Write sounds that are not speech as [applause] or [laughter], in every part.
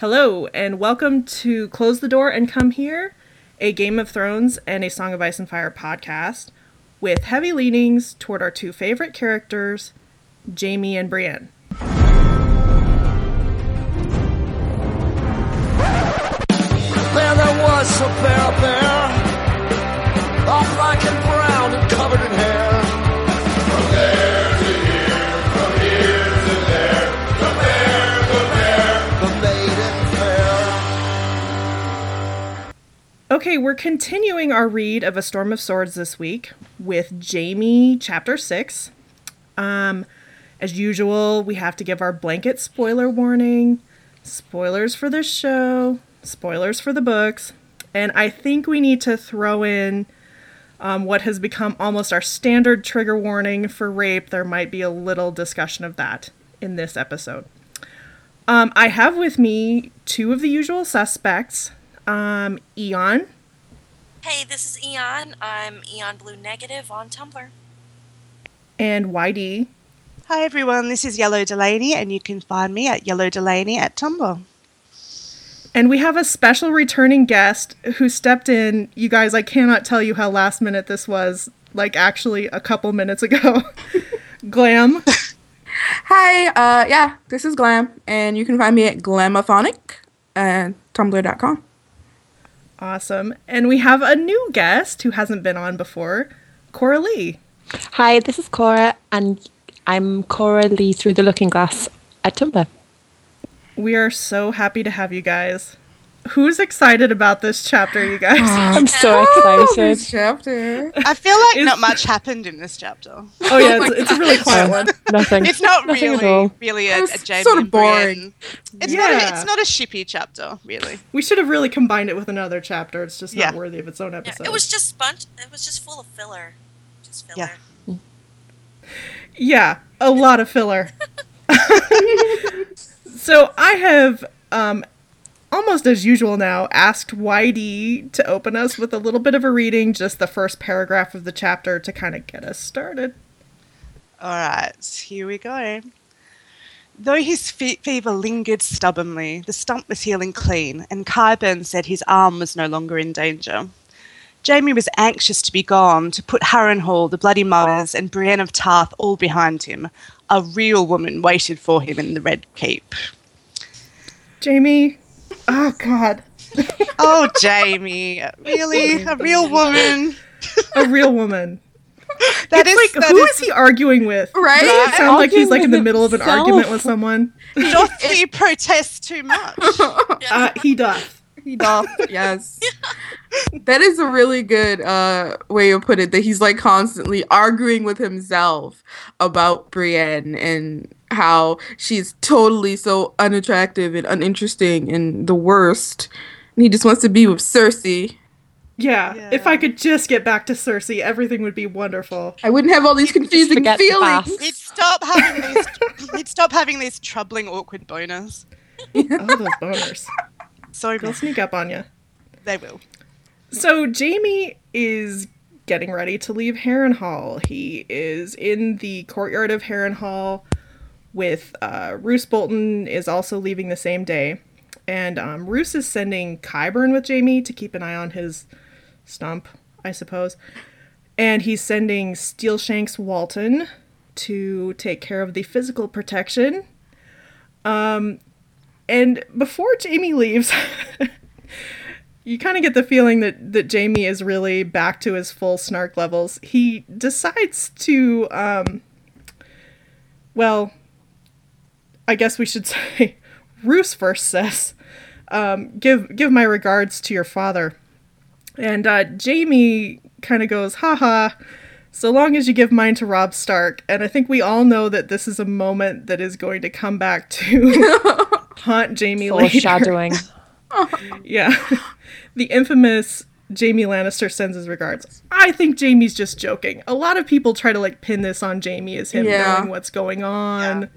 Hello, and welcome to Close the Door and Come Here, a Game of Thrones and a Song of Ice and Fire podcast with heavy leanings toward our two favorite characters, Jamie and Brienne. There, there was a bear there, all black and Okay, we're continuing our read of A Storm of Swords this week with Jamie, chapter 6. Um, as usual, we have to give our blanket spoiler warning. Spoilers for this show, spoilers for the books, and I think we need to throw in um, what has become almost our standard trigger warning for rape. There might be a little discussion of that in this episode. Um, I have with me two of the usual suspects um, Eon. Hey, this is Eon. I'm Eon Blue Negative on Tumblr. and YD. Hi everyone, this is Yellow Delaney, and you can find me at Yellow Delaney at Tumblr. And we have a special returning guest who stepped in. You guys, I cannot tell you how last minute this was. Like, actually, a couple minutes ago. [laughs] Glam. Hi, uh, yeah, this is Glam, and you can find me at Glamaphonic and tumblr.com. Awesome. And we have a new guest who hasn't been on before, Cora Lee. Hi, this is Cora, and I'm Cora Lee through the Looking Glass at Tumblr. We are so happy to have you guys. Who's excited about this chapter, you guys? [sighs] I'm so excited. chapter. I feel like Is- not much happened in this chapter. oh, yeah, it's, it's a really [laughs] quiet one. Nothing. It's not Nothing really, really a, a It's sort of boring. It's not. A, Yeah. it's not a shippy chapter, really. We should have really combined it with another chapter. It's just not Yeah. worthy of its own episode. Yeah, episode. it was just bunch. It was just full of filler. Just filler. Yeah. Yeah, a lot of filler. [laughs] [laughs] so I have, um, almost as usual now, asked YD to open us with a little bit of a reading, just the first paragraph of the chapter to kind of get us started. All right, here we go. Though his fe- fever lingered stubbornly, the stump was healing clean, and Qyburn said his arm was no longer in danger. Jamie was anxious to be gone, to put Harrenhal, the Bloody Mummers, and Brienne of Tarth all behind him. A real woman waited for him in the Red Keep. Jamie, oh god, Oh, Jamie, really? A real woman? a real woman. That it's is like, that who is- is he arguing with? Right? Does it sound like he's like in the Arguing with middle of an himself. argument with someone? Doth he protest too much? [laughs] Uh, he doth. He doth, yes. That is a really good uh, way of put it. That he's like constantly arguing with himself about Brienne and how she's totally so unattractive and uninteresting and the worst. And he just wants to be with Cersei. Yeah, if I could just get back to Cersei, everything would be wonderful. I wouldn't have all these confusing forget the feelings. bath. He'd stop having these. [laughs] he'd stop having these troubling, awkward boners. Oh, those boners. So They'll sneak up on you. they will. So Jamie is getting ready to leave Harrenhal. He is in the courtyard of Harrenhal with uh, Roose Bolton is also leaving the same day. And um, Roose is sending Qyburn with Jamie to keep an eye on his stump, I suppose. And he's sending Steelshanks Walton to take care of the physical protection. Um, and before Jamie leaves, [laughs] you kind of get the feeling that that Jamie is really back to his full snark levels. He decides to um well I guess we should [laughs] say Roose first says um give give my regards to your father. And uh Jamie kind of goes haha so long as you give mine to Robb Stark. And I think we all know that this is a moment that is going to come back to [laughs] haunt Jamie later. Foreshadowing. [laughs] Yeah. the infamous Jamie Lannister sends his regards. I think Jamie's just joking. A lot of people try to like pin this on Jamie as him Yeah. knowing what's going on Yeah.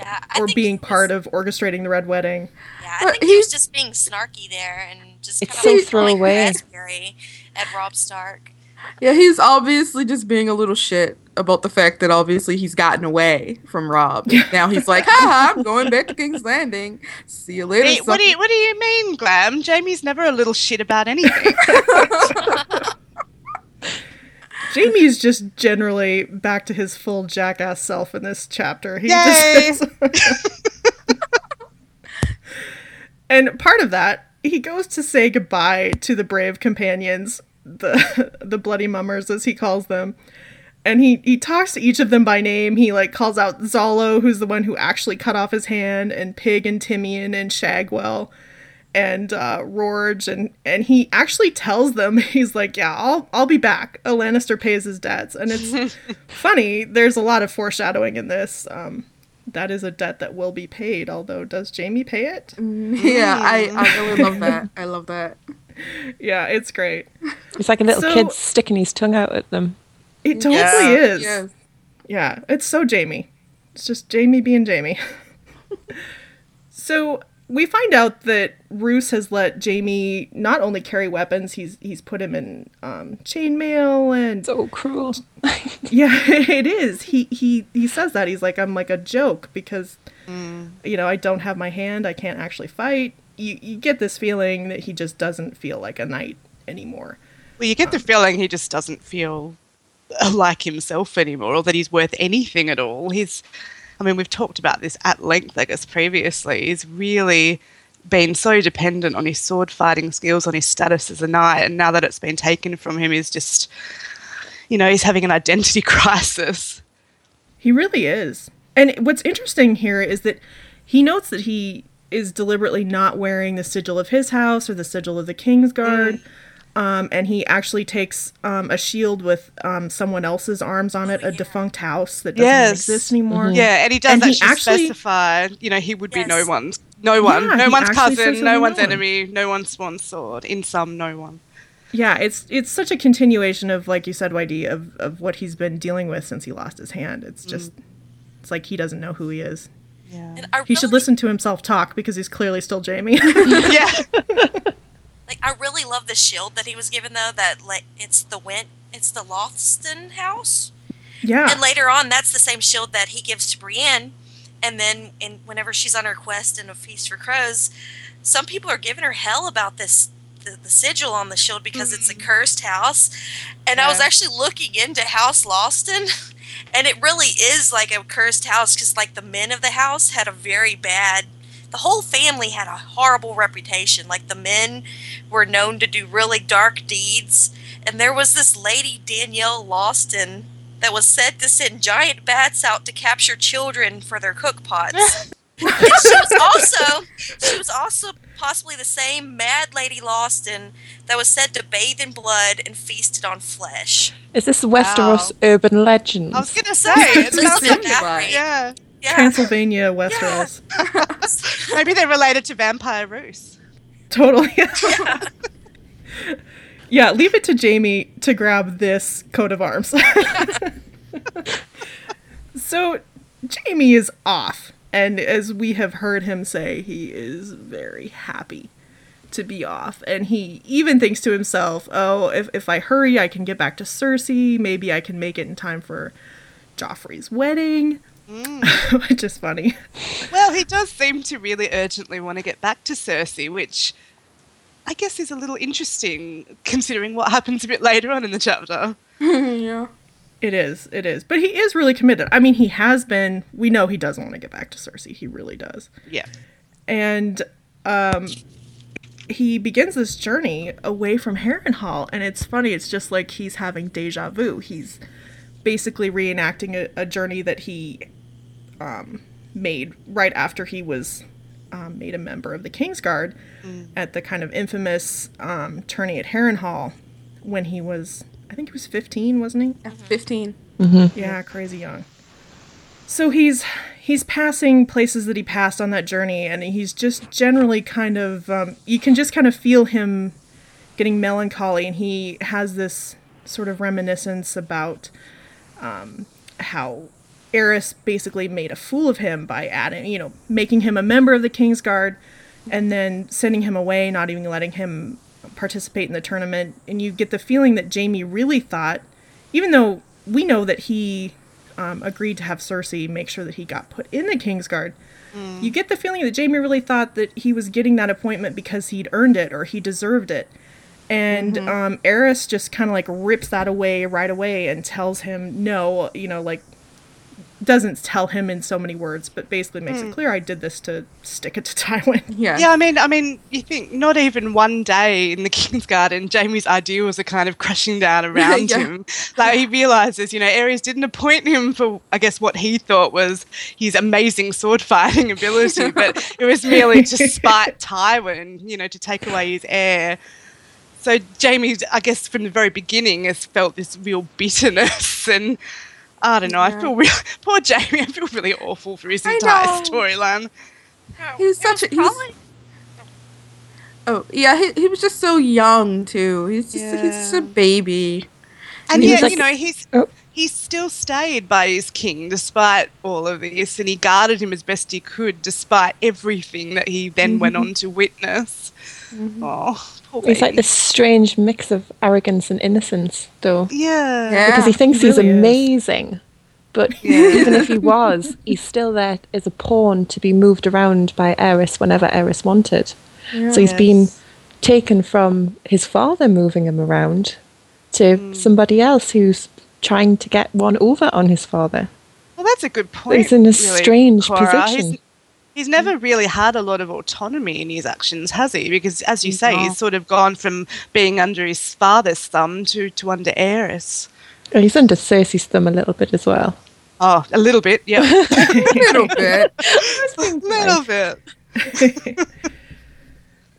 I or being he was- part of orchestrating the red wedding. Yeah, I But think he was he's- just being snarky there and just kind so of like throwing throwaway. raspberry at Robb Stark. Yeah, he's obviously just being a little shit about the fact that obviously he's gotten away from Robb. now he's like, ha, I'm going back to King's Landing. See you later. Wait, what do you What do you mean, Glam? Jamie's never a little shit about anything. [laughs] [laughs] Jamie's just generally back to his full jackass self in this chapter. He Yay! just And part of that, he goes to say goodbye to the brave companions, the [laughs] the bloody mummers as he calls them. And he, he talks to each of them by name. He like calls out Zollo, who's the one who actually cut off his hand, and Pig and Timeon and Shagwell and uh, Rorge, and and he actually tells them [laughs] he's like, yeah, I'll I'll be back. A Lannister pays his debts, and it's [laughs] funny. There's a lot of foreshadowing in this. Um, that is a debt that will be paid. Although, does Jamie pay it? Yeah, I, I really love that. [laughs] I love that. Yeah, it's great. It's like a little So- kid sticking his tongue out at them. It totally Yeah. is. Yes. Yeah, it's so Jamie. It's just Jamie being Jamie. so we find out that Roose has let Jamie not only carry weapons, he's he's put him in um, chainmail and So cruel. [laughs] yeah, [laughs] it is. He he he says that he's like I'm like a joke because you know I don't have my hand, I can't actually fight. You you get this feeling that he just doesn't feel like a knight anymore. well, you get the feeling he just doesn't feel uh, like himself anymore, or that he's worth anything at all. He's, I mean, we've talked about this at length, I guess, previously. He's really been so dependent on his sword fighting skills, on his status as a knight, and now that it's been taken from him, he's just, you know, he's having an identity [laughs] crisis. He really is. And what's interesting here is that he notes that he is deliberately not wearing the sigil of his house or the sigil of the King's mm. Guard. Um, and he actually takes um, a shield with um, someone else's arms on it, a defunct house that doesn't Yes. exist anymore. Yeah, and he does And he actually, actually- specify, you know, he would be no Yes. one's, no one, Yeah, no one's cousin, no one's no one. enemy, no one's swan sword. In some, no one. Yeah, it's it's such a continuation of, like you said, YD, of, of what he's been dealing with since he lost his hand. It's just, it's like he doesn't know who he is. Yeah. And I He should listen to himself talk because he's clearly still Jamie. [laughs] yeah. [laughs] Like I really love the shield that he was given though. That like it's the Went, it's the Lothston house. yeah. And later on, that's the same shield that he gives to Brienne. And then, in whenever she's on her quest in a feast for crows, some people are giving her hell about this the, the sigil on the shield because it's a mm. cursed house. And I was actually looking into House Lothston, [laughs] and it really is like a cursed house because like the men of the house had a very bad. The whole family had a horrible reputation. Like the men were known to do really dark deeds, and there was this lady Danelle Lothston that was said to send giant bats out to capture children for their cook pots. [laughs] and she was also she was also possibly the same mad lady Lothston that was said to bathe in blood and feasted on flesh. Is this Westeros urban legend? I was gonna say, it [laughs] sounds like like that, right. right? yeah. Yeah. Transylvania, Westeros. [laughs] [laughs] Maybe they're related to Vampire Roose. Totally. [laughs] [laughs] yeah, leave it to Jamie to grab this coat of arms. so, Jamie is off, and as we have heard him say, he is very happy to be off. And he even thinks to himself, oh, if, if I hurry, I can get back to Cersei. Maybe I can make it in time for Joffrey's wedding. [laughs] Which is funny. Well, he does seem to really urgently want to get back to Cersei, which I guess is a little interesting considering what happens a bit later on in the chapter. [laughs] yeah. It is. It is. But he is really committed. I mean, he has been. We know he doesn't want to get back to Cersei. He really does. Yeah. And um, he begins this journey away from Harrenhal. And it's funny. It's just like he's having deja vu. He's basically reenacting a, a journey that he um, made right after he was um, made a member of the Kingsguard at the kind of infamous um, tourney at Harrenhal when he was, I think he was 15, wasn't he? 15. Yeah, crazy young. So he's he's passing places that he passed on that journey, and he's just generally kind of um, you can just kind of feel him getting melancholy, and he has this sort of reminiscence about um, how Aerys basically made a fool of him by adding, you know, making him a member of the Kingsguard, and then sending him away, not even letting him participate in the tournament, and you get the feeling that Jamie really thought, even though we know that he um, agreed to have Cersei make sure that he got put in the king's Kingsguard, you get the feeling that Jamie really thought that he was getting that appointment because he'd earned it or he deserved it. And um, Aerys just kind of like rips that away right away and tells him, no, you know, like, doesn't tell him in so many words, but basically makes it clear I did this to stick it to [laughs] Tywin. Yeah. Yeah, I mean, I mean, you think not even one day in the [laughs] King's Guard, Jamie's ideals are kind of crashing down [laughs] around Yeah. him. Like he realizes, you know, Aerys didn't appoint him for, I guess, what he thought was his amazing sword fighting ability, but it was merely to spite Tywin, you know, to take away his heir. So Jamie, I guess, from the very beginning, has felt this real bitterness [laughs] and. I don't know. I feel real. [laughs] Poor Jamie. I feel really awful for his I entire know. storyline. He was such a he's, oh yeah he, he was just so young too. He's just he's just a baby. And He yeah, like- you know, he's Oh. He still stayed by his king despite all of this, and he guarded him as best he could despite everything that he then went on to witness. Oh, poor He's like this strange mix of arrogance and innocence, though. Yeah. Yeah. because he thinks he he's really is. amazing. But [laughs] Yeah. even if he was, he's still there as a pawn to be moved around by Aerys whenever Aerys wanted. So he's been taken from his father moving him around to Hmm. somebody else who's trying to get one over on his father. Well, that's a good point. He's in a really, strange Cora. position. He's, he's never really had a lot of autonomy in his actions, has he? Because, as you say, No. he's sort of gone from being under his father's thumb to, to under Aerys. And oh, he's under Cersei's thumb a little bit as well. Oh, a little bit, yeah. A [laughs] little bit. a [laughs] little bit. [laughs]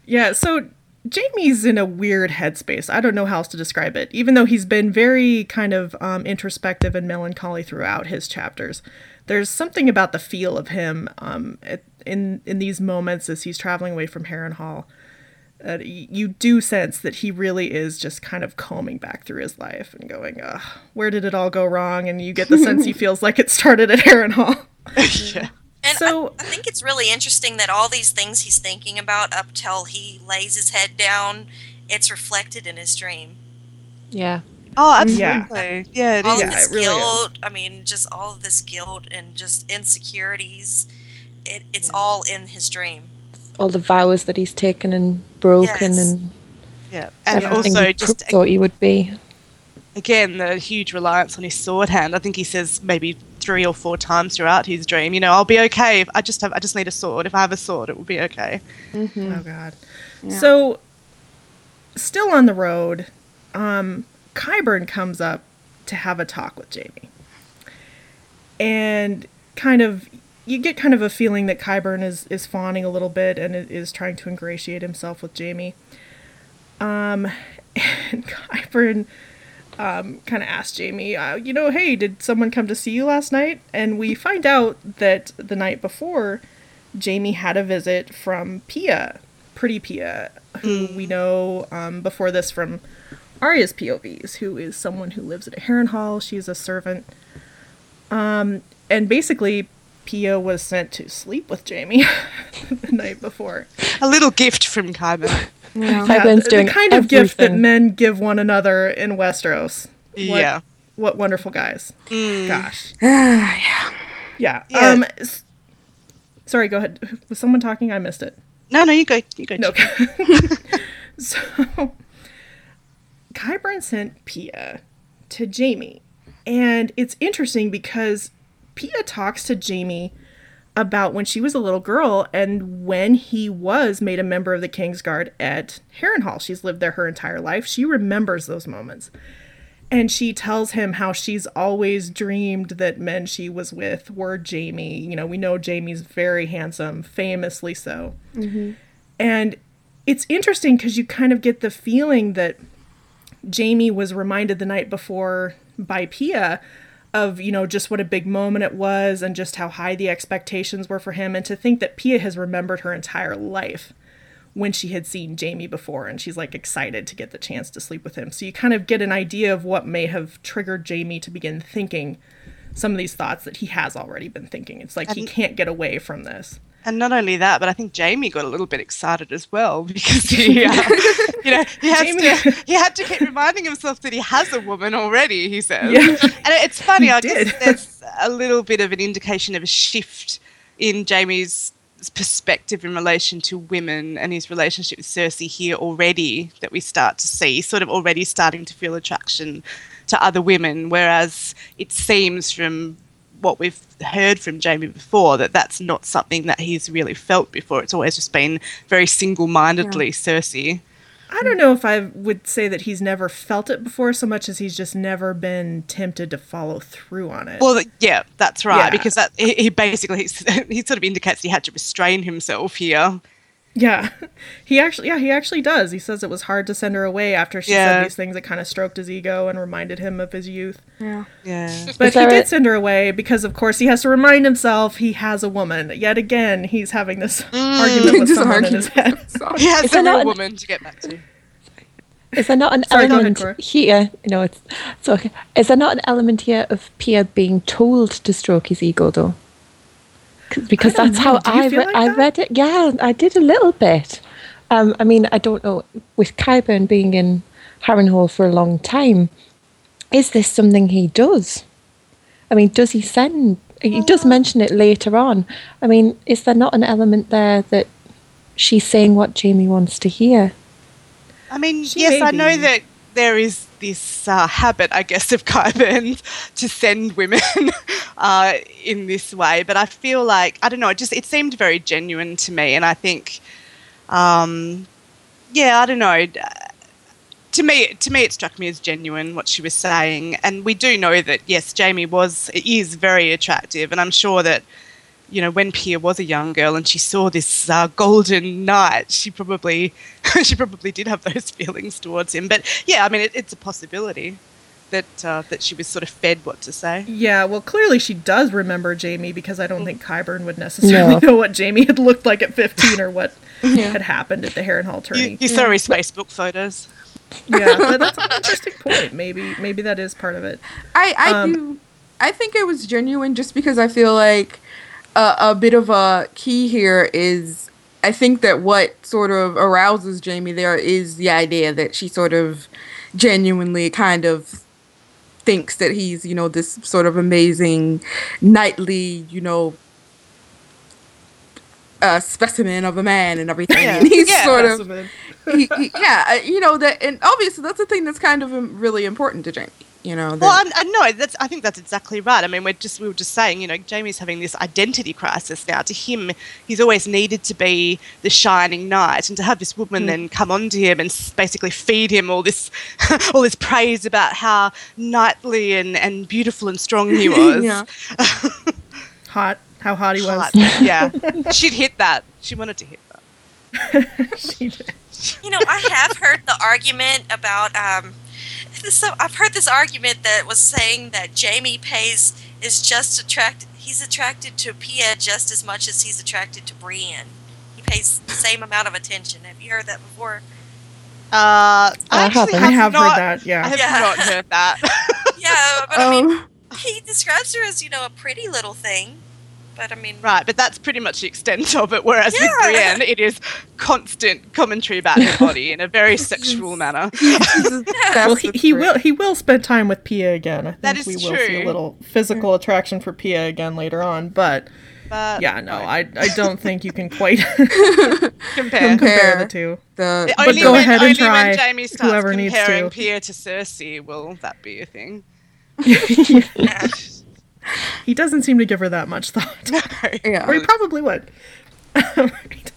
Yeah, so Jamie's in a weird headspace. I don't know how else to describe it. Even though he's been very kind of um, introspective and melancholy throughout his chapters, there's something about the feel of him um, at, in in these moments as he's traveling away from Harrenhal. That y- you do sense that he really is just kind of combing back through his life and going, Ugh, "Where did it all go wrong?" And you get the sense he [laughs] feels like it started at Harrenhal. [laughs] yeah. And So- I, I think it's really interesting that all these things he's thinking about up till he lays his head down, it's reflected in his dream. Yeah. Oh, absolutely. Yeah, it all is. Yeah, of this it really is. guilt, I mean, just all of this guilt and just insecurities, it, it's all in his dream. All the vows that he's taken and broken Yes. and Yeah. And everything also he just thought he would be. again the huge reliance on his sword hand. I think he says maybe three or four times throughout his dream, you know, I'll be okay if I just have I just need a sword. If I have a sword, it will be okay. Oh God. So, still on the road, um, Qyburn comes up to have a talk with Jamie, and kind of you get kind of a feeling that Qyburn is is fawning a little bit and is trying to ingratiate himself with Jamie. Um, [laughs] and Qyburn um, kind of asks Jamie, uh, you know, hey, did someone come to see you last night? And we find out that the night before, Jamie had a visit from Pia, Pretty Pia, who we know um, before this from Arya's POVs, who is someone who lives at a Harrenhal. She's a servant. Um, and basically, Pia was sent to sleep with Jamie [laughs] the night before. A little gift from Kyber. Yeah. Qyburn's the, doing the kind of gift that men give one another in Westeros. What- Yeah. What wonderful guys. Gosh. [sighs] yeah. Yeah. Yeah. Um s- Sorry, go ahead. Was someone talking? I missed it. No, no, you go you go. No. [laughs] [laughs] so Qyburn sent Pia to Jamie. And it's interesting because Pia talks to Jamie about when she was a little girl and when he was made a member of the Kingsguard at Harrenhal. She's lived there her entire life. She remembers those moments. And she tells him how she's always dreamed that men she was with were Jamie. You know, we know Jamie's very handsome, famously so. Mm-hmm. And it's interesting because you kind of get the feeling that Jamie was reminded the night before by Pia of, you know, just what a big moment it was and just how high the expectations were for him. And to think that Pia has remembered her entire life when she had seen Jamie before and she's like excited to get the chance to sleep with him. So you kind of get an idea of what may have triggered Jamie to begin thinking some of these thoughts that he has already been thinking. It's like he can't get away from this. And not only that, but I think Jamie got a little bit excited as well [laughs] because he, uh, you know, he had to [laughs] he had to keep reminding himself that he has a woman already. He says, Yeah. and it's funny. He I did. guess [laughs] there's a little bit of an indication of a shift in Jamie's perspective in relation to women and his relationship with Cersei here already that we start to see, sort of already starting to feel attraction to other women, whereas it seems from what we've heard from Jamie before that that's not something that he's really felt before. It's always just been very single-mindedly Cersei. I don't know if I would say that he's never felt it before so much as he's just never been tempted to follow through on it. Well, yeah, that's right. Yeah. Because that he, he basically [laughs] he sort of indicates he had to restrain himself here. Yeah. [laughs] He actually yeah, he actually does. He says it was hard to send her away after she Yeah. said these things that kind of stroked his ego and reminded him of his youth. Yeah. Yeah. But he there did a- send her away because of course he has to remind himself he has a woman. Yet again, he's having this Mm. argument with Just someone in his head. Sorry. He has Is a there real not an- woman to get back to. Is there not an Sorry, go ahead, element here? You know, it's so. Okay. Is there not an element here of Pia being told to stroke his ego, though? 'Cause- that's know. how Do I re- like I that? read it. Yeah, I did a little bit. Um, I mean, I don't know. With Qyburn being in Harrenhal for a long time, is this something he does? I mean, does he send? He does mention it later on. I mean, is there not an element there that she's saying what Jamie wants to hear? I mean, She yes, may I know that there is this uh, habit, I guess, of Qyburn [laughs] to send women [laughs] uh, in this way, but I feel like I don't know. It just it seemed very genuine to me, and I think, um, yeah, I don't know. To me, to me, it struck me as genuine what she was saying, and we do know that yes, Jamie was is very attractive, and I'm sure that you know, when Pia was a young girl and she saw this uh, golden knight, she probably [laughs] she probably did have those [laughs] feelings towards him. But yeah, I mean, it, it's a possibility that uh, that she was sort of fed what to say. Yeah, well, clearly she does remember Jamie because I don't think Qyburn would necessarily No. [laughs] know what Jamie had looked like at 15 or what Yeah. had happened at the Harrenhal You, tourney. you saw his Facebook photos. yeah, but that's an interesting point. Maybe maybe that is part of it. I I Um, do. I think it was genuine just because I feel like a, a bit of a key here is I think that what sort of arouses Jamie there is the idea that she sort of genuinely kind of thinks that he's you know this sort of amazing knightly you know uh, specimen of a man and everything. Yeah. and [laughs] he's Yeah, sort of [laughs] he, he, yeah uh, you know that and obviously that's the thing that's kind of really important to Jamie you know that, Well, I, I know that's. I think that's exactly right. I mean, we're just we were just saying, you know, Jamie's having this identity crisis now. To him, he's always needed to be the shining knight, and to have this woman then come onto him and basically feed him all this, [laughs] all this praise about how knightly and, and beautiful and strong he [laughs] was. Yeah. [laughs] Hot, how hot he was. Hot. yeah, she'd hit that. She wanted to hit that. She did. You know, I have heard the argument about um this, so I've heard this argument that was saying that Jamie pays is just attracted he's attracted to Pia just as much as he's attracted to Brienne. He pays the same amount of attention. Have you heard that before? Uh, I, I actually haven't. I have not, heard that. Yeah. I have Yeah. not heard that. Yeah, but I mean Um, he describes her as, you know, a pretty little thing. But I mean Right, but that's pretty much the extent of it. Whereas with Brienne, it is constant commentary about her [laughs] body in a very sexual [laughs] manner. [laughs] Well, he, he will he will spend time with Pia again. I think That is we will see a little physical attraction for Pia again later on, but But yeah, no, I I don't think you can quite compare. compare Compare. the two. the Only go when, ahead and only try when Jamie starts whoever needs comparing to. Pia to Cersei will that be a thing. He doesn't seem to give her that much thought. [laughs] yeah. Or he probably would. [laughs] Right.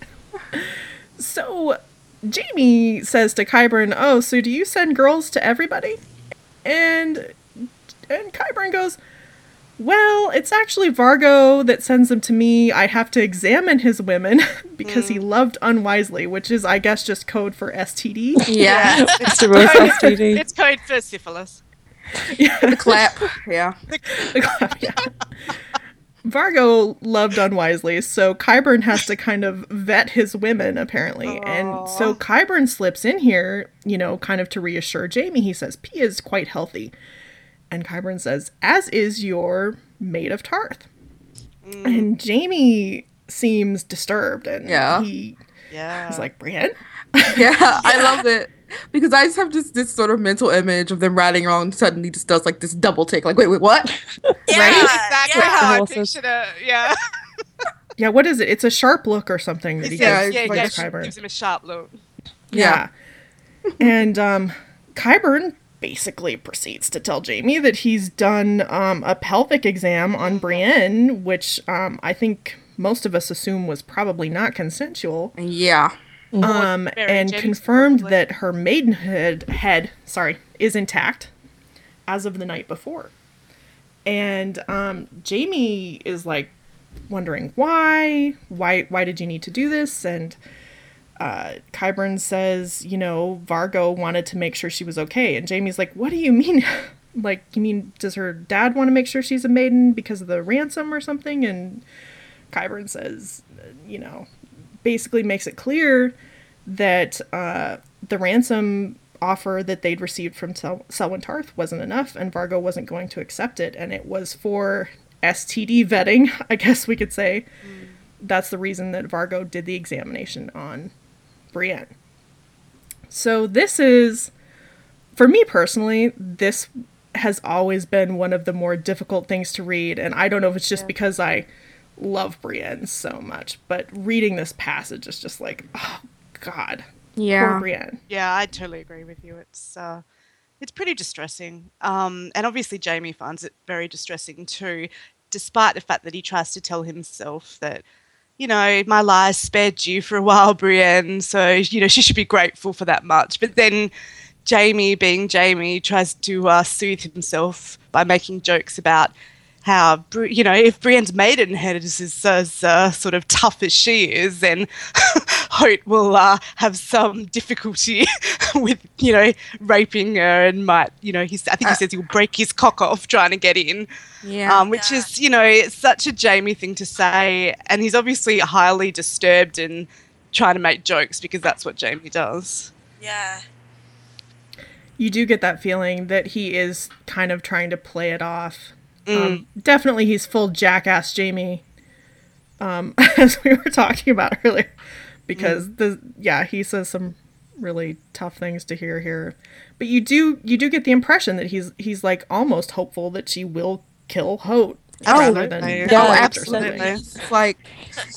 So Jamie says to Qyburn, "Oh, so do you send girls to everybody?" And and Qyburn goes, "Well, it's actually Vargo that sends them to me. I have to examine his women [laughs] because he mm. loved unwisely, which is, I guess, just code for STD." yeah. it's, Mr. Rose STD. it's code for syphilis. The [laughs] clap. Yeah. yeah. Vargo loved unwisely, so Qyburn has to kind of vet his women, apparently. And so Qyburn slips in here, you know, kind of to reassure Jamie. He says, P is quite healthy. And Qyburn says, as is your maid of Tarth. Mm. And Jamie seems disturbed and Yeah. he Yeah. is like, Brienne? yeah, I love [laughs] it. Because I just have just this sort of mental image of them riding around and suddenly just does like this double take, like, wait, wait, what? [laughs] Yeah, exactly yeah. how I pictured it. Yeah. [laughs] Yeah, what is it? It's a sharp look or something that he Yeah, gives, yeah, it's yeah. gives gives him a sharp look. Yeah. and um, Qyburn basically proceeds to tell Jamie that he's done um, a pelvic exam on Brienne, which um, I think most of us assume was probably not consensual. Yeah. Um, and confirmed probably. that her maidenhood head, sorry, is intact as of the night before. And um, Jamie is like wondering why, why, why did you need to do this? And uh, Qyburn says, you know, Vargo wanted to make sure she was okay. And Jamie's like, what do you mean? [laughs] like, you mean, does her dad want to make sure she's a maiden because of the ransom or something? And Kyburn says, you know, basically makes it clear that uh, the ransom offer that they'd received from Sel- Selwyn Tarth wasn't enough, and Vargo wasn't going to accept it, and it was for STD vetting, [laughs] I guess we could say. That's the reason that Vargo did the examination on Brienne. So this is, for me personally, this has always been one of the more difficult things to read, and I don't know if it's just because I love Brienne so much, but reading this passage is just like, oh God, poor Yeah. Brienne. Yeah, I totally agree with you. It's uh, it's pretty distressing. Um, and obviously Jamie finds it very distressing too, despite the fact that he tries to tell himself that, you know, my lies spared you for a while, Brienne. So you know she should be grateful for that much. But then Jamie, being Jamie, tries to uh, soothe himself by making jokes about how you know if Brienne's maidenhead is as, as uh, sort of tough as she is, then [laughs] Hoat will uh, have some difficulty [laughs] with you know raping her and might you know he's I think he says he'll break his cock off trying to get in, Yeah. um, which Yeah. is you know it's such a Jamie thing to say, and he's obviously highly disturbed and trying to make jokes because that's what Jamie does. Yeah. You do get that feeling that he is kind of trying to play it off. Mm. Um, definitely, he's full jackass Jamie, um, [laughs] as we were talking about earlier, because Mm. the yeah he says some really tough things to hear here, but you do you do get the impression that he's he's like almost hopeful that she will kill Hoat rather than Absolutely. rape Oh, absolutely. It's like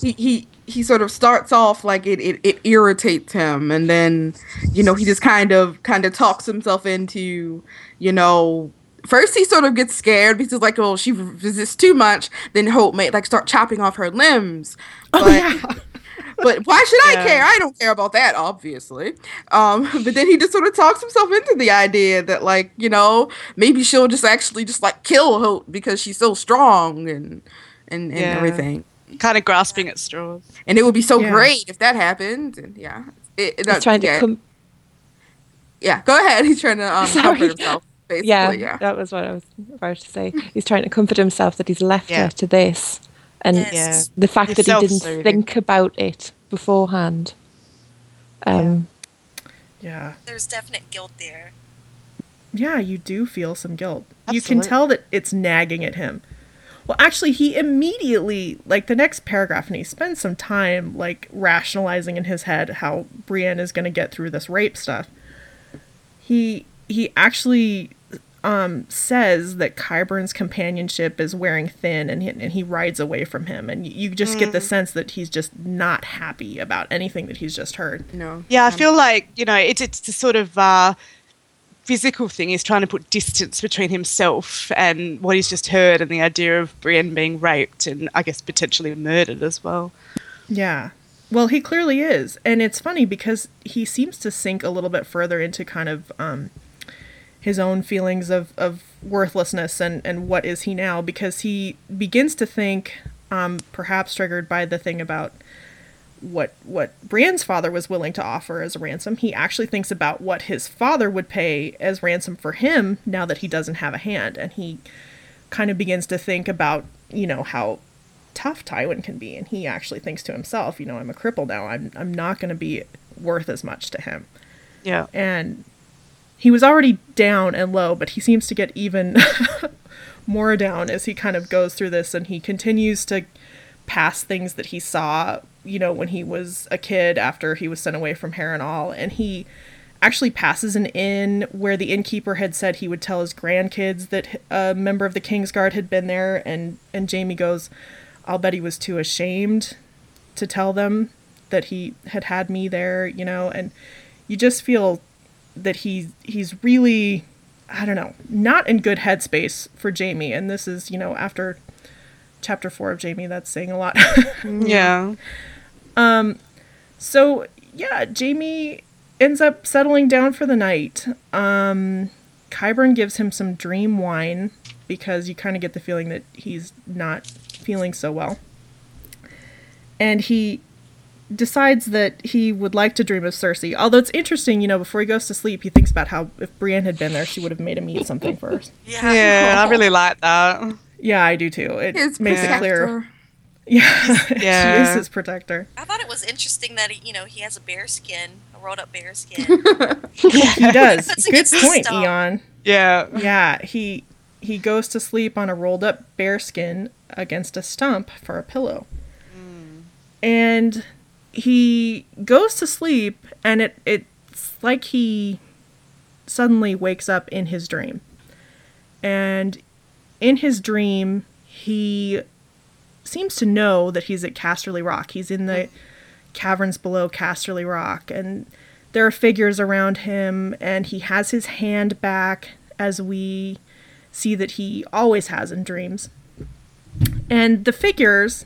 he, he he sort of starts off like it, it it irritates him and then you know he just kind of kind of talks himself into you know first he sort of gets scared because he's like oh she resists too much then Hoat may like start chopping off her limbs Oh but yeah. [laughs] but why should I care? I don't care about that, obviously. Um, [laughs] but then he just sort of talks himself into the idea that, like, you know, maybe she'll just actually just like kill Hoat because she's so strong and and, and Yeah. everything. Kind of grasping at straws. And it would be so Yeah. great if that happened. And yeah, it, it, He's trying to yeah, com- yeah. Go ahead. [laughs] He's trying to um, Sorry. comfort himself. Basically, yeah, yeah. that was what I was about to say. He's trying to comfort himself that he's left Yeah. her to this, and Yeah. the fact He's that he didn't think about it beforehand. Um, Yeah. There's definite guilt there. Yeah, you do feel some guilt. You can tell that it's nagging at him. Well, actually, he immediately, like the next paragraph, and he spends some time, like, rationalizing in his head how Brienne is going to get through this rape stuff. He he actually um, says that Qyburn's companionship is wearing thin, and he, and he rides away from him, and you, you just get the sense that he's just not happy about anything that he's just heard. No. Yeah, I um, feel like you know it's it's the sort of uh, physical thing. He's trying to put distance between himself and what he's just heard, and the idea of Brienne being raped and I guess potentially murdered as well. Yeah. Well, he clearly is. And it's funny because he seems to sink a little bit further into kind of um, his own feelings of, of worthlessness and, and what is he now because he begins to think, um, perhaps triggered by the thing about what what Brienne's father was willing to offer as a ransom. He actually thinks about what his father would pay as ransom for him now that he doesn't have a hand. And he kind of begins to think about, you know, how tough Tywin can be, and he actually thinks to himself, you know, I'm a cripple now. I'm I'm not going to be worth as much to him. Yeah, And he was already down and low, but he seems to get even [laughs] more down as he kind of goes through this, and he continues to pass things that he saw, you know, when he was a kid after he was sent away from Harrenhal, and he actually passes an inn where the innkeeper had said he would tell his grandkids that a member of the Kingsguard had been there, and and Jamie goes, "I'll bet he was too ashamed to tell them that he had had me there," you know, and you just feel that he he's really I don't know, not in good headspace for Jamie, and this is you know after chapter four of Jamie, that's saying a lot. [laughs] Yeah. Um so yeah, Jamie ends up settling down for the night. Um, Qyburn gives him some dream wine because you kind of get the feeling that he's not feeling so well, and he decides that he would like to dream of Cersei. Although it's interesting, you know, before he goes to sleep, he thinks about how if Brienne had been there, she would have made him eat something first. [laughs] Yeah. Yeah, I really like that. Yeah, I do too. It His makes it clear. [laughs] Yeah, [laughs] Yeah, she is his protector. I thought it was interesting that he, you know, he has a bear skin, a rolled up bear skin. He does. Puts Good point, stump. Eon. Yeah. Yeah, he he goes to sleep on a rolled up bear skin against a stump for a pillow. Mm. And he goes to sleep and it it's like he suddenly wakes up in his dream. And in his dream, he seems to know that he's at Casterly Rock. He's in the caverns below Casterly Rock, and there are figures around him, and he has his hand back, as we see that he always has in dreams. And the figures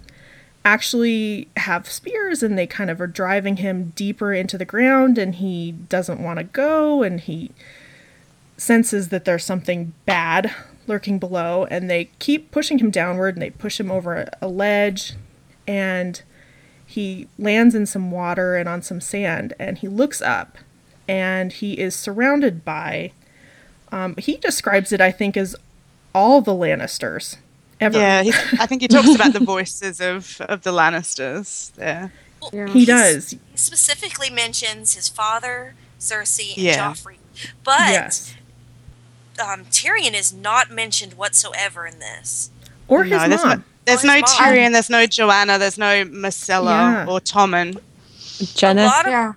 actually have spears, and they kind of are driving him deeper into the ground, and he doesn't want to go, and he senses that there's something bad lurking below and they keep pushing him downward and they push him over a, ledge and he lands in some water and on some sand and he looks up and he is surrounded by um, he describes it i think as all the lannisters ever Yeah, he's, I think he talks about the voices of, of the Lannisters there. Well, Yeah. he does He specifically mentions his father, Cersei, and Yeah. Joffrey. But yes um, Tyrion is not mentioned whatsoever in this. or his no, there's mom no, there's no mom. Tyrion, there's no Joanna, there's no Myrcella Yeah. or Tommen. A Jenna. of Yeah.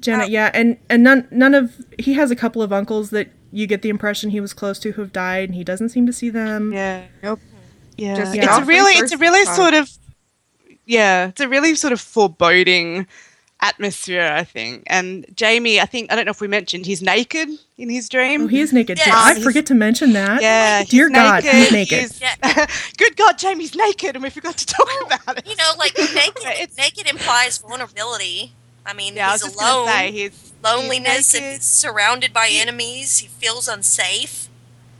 Janet, Oh. yeah, and and none none of he has a couple of uncles that you get the impression he was close to who have died, and he doesn't seem to see them. Yeah. Nope. Yeah. Just it's a really it's a really time. sort of yeah, it's a really sort of foreboding atmosphere, I think. And Jamie, I think I don't know if we mentioned he's naked in his dream. Oh, he is naked. Did Yes. I forget to mention that? yeah, Dear he's God, he's naked. He's- Yeah. [laughs] Good God, Jamie's naked, and we forgot to talk about it. you know, like [laughs] naked. naked implies vulnerability. I mean, yeah, he's just alone, say he's loneliness, he's and he's surrounded by He- enemies. He feels unsafe.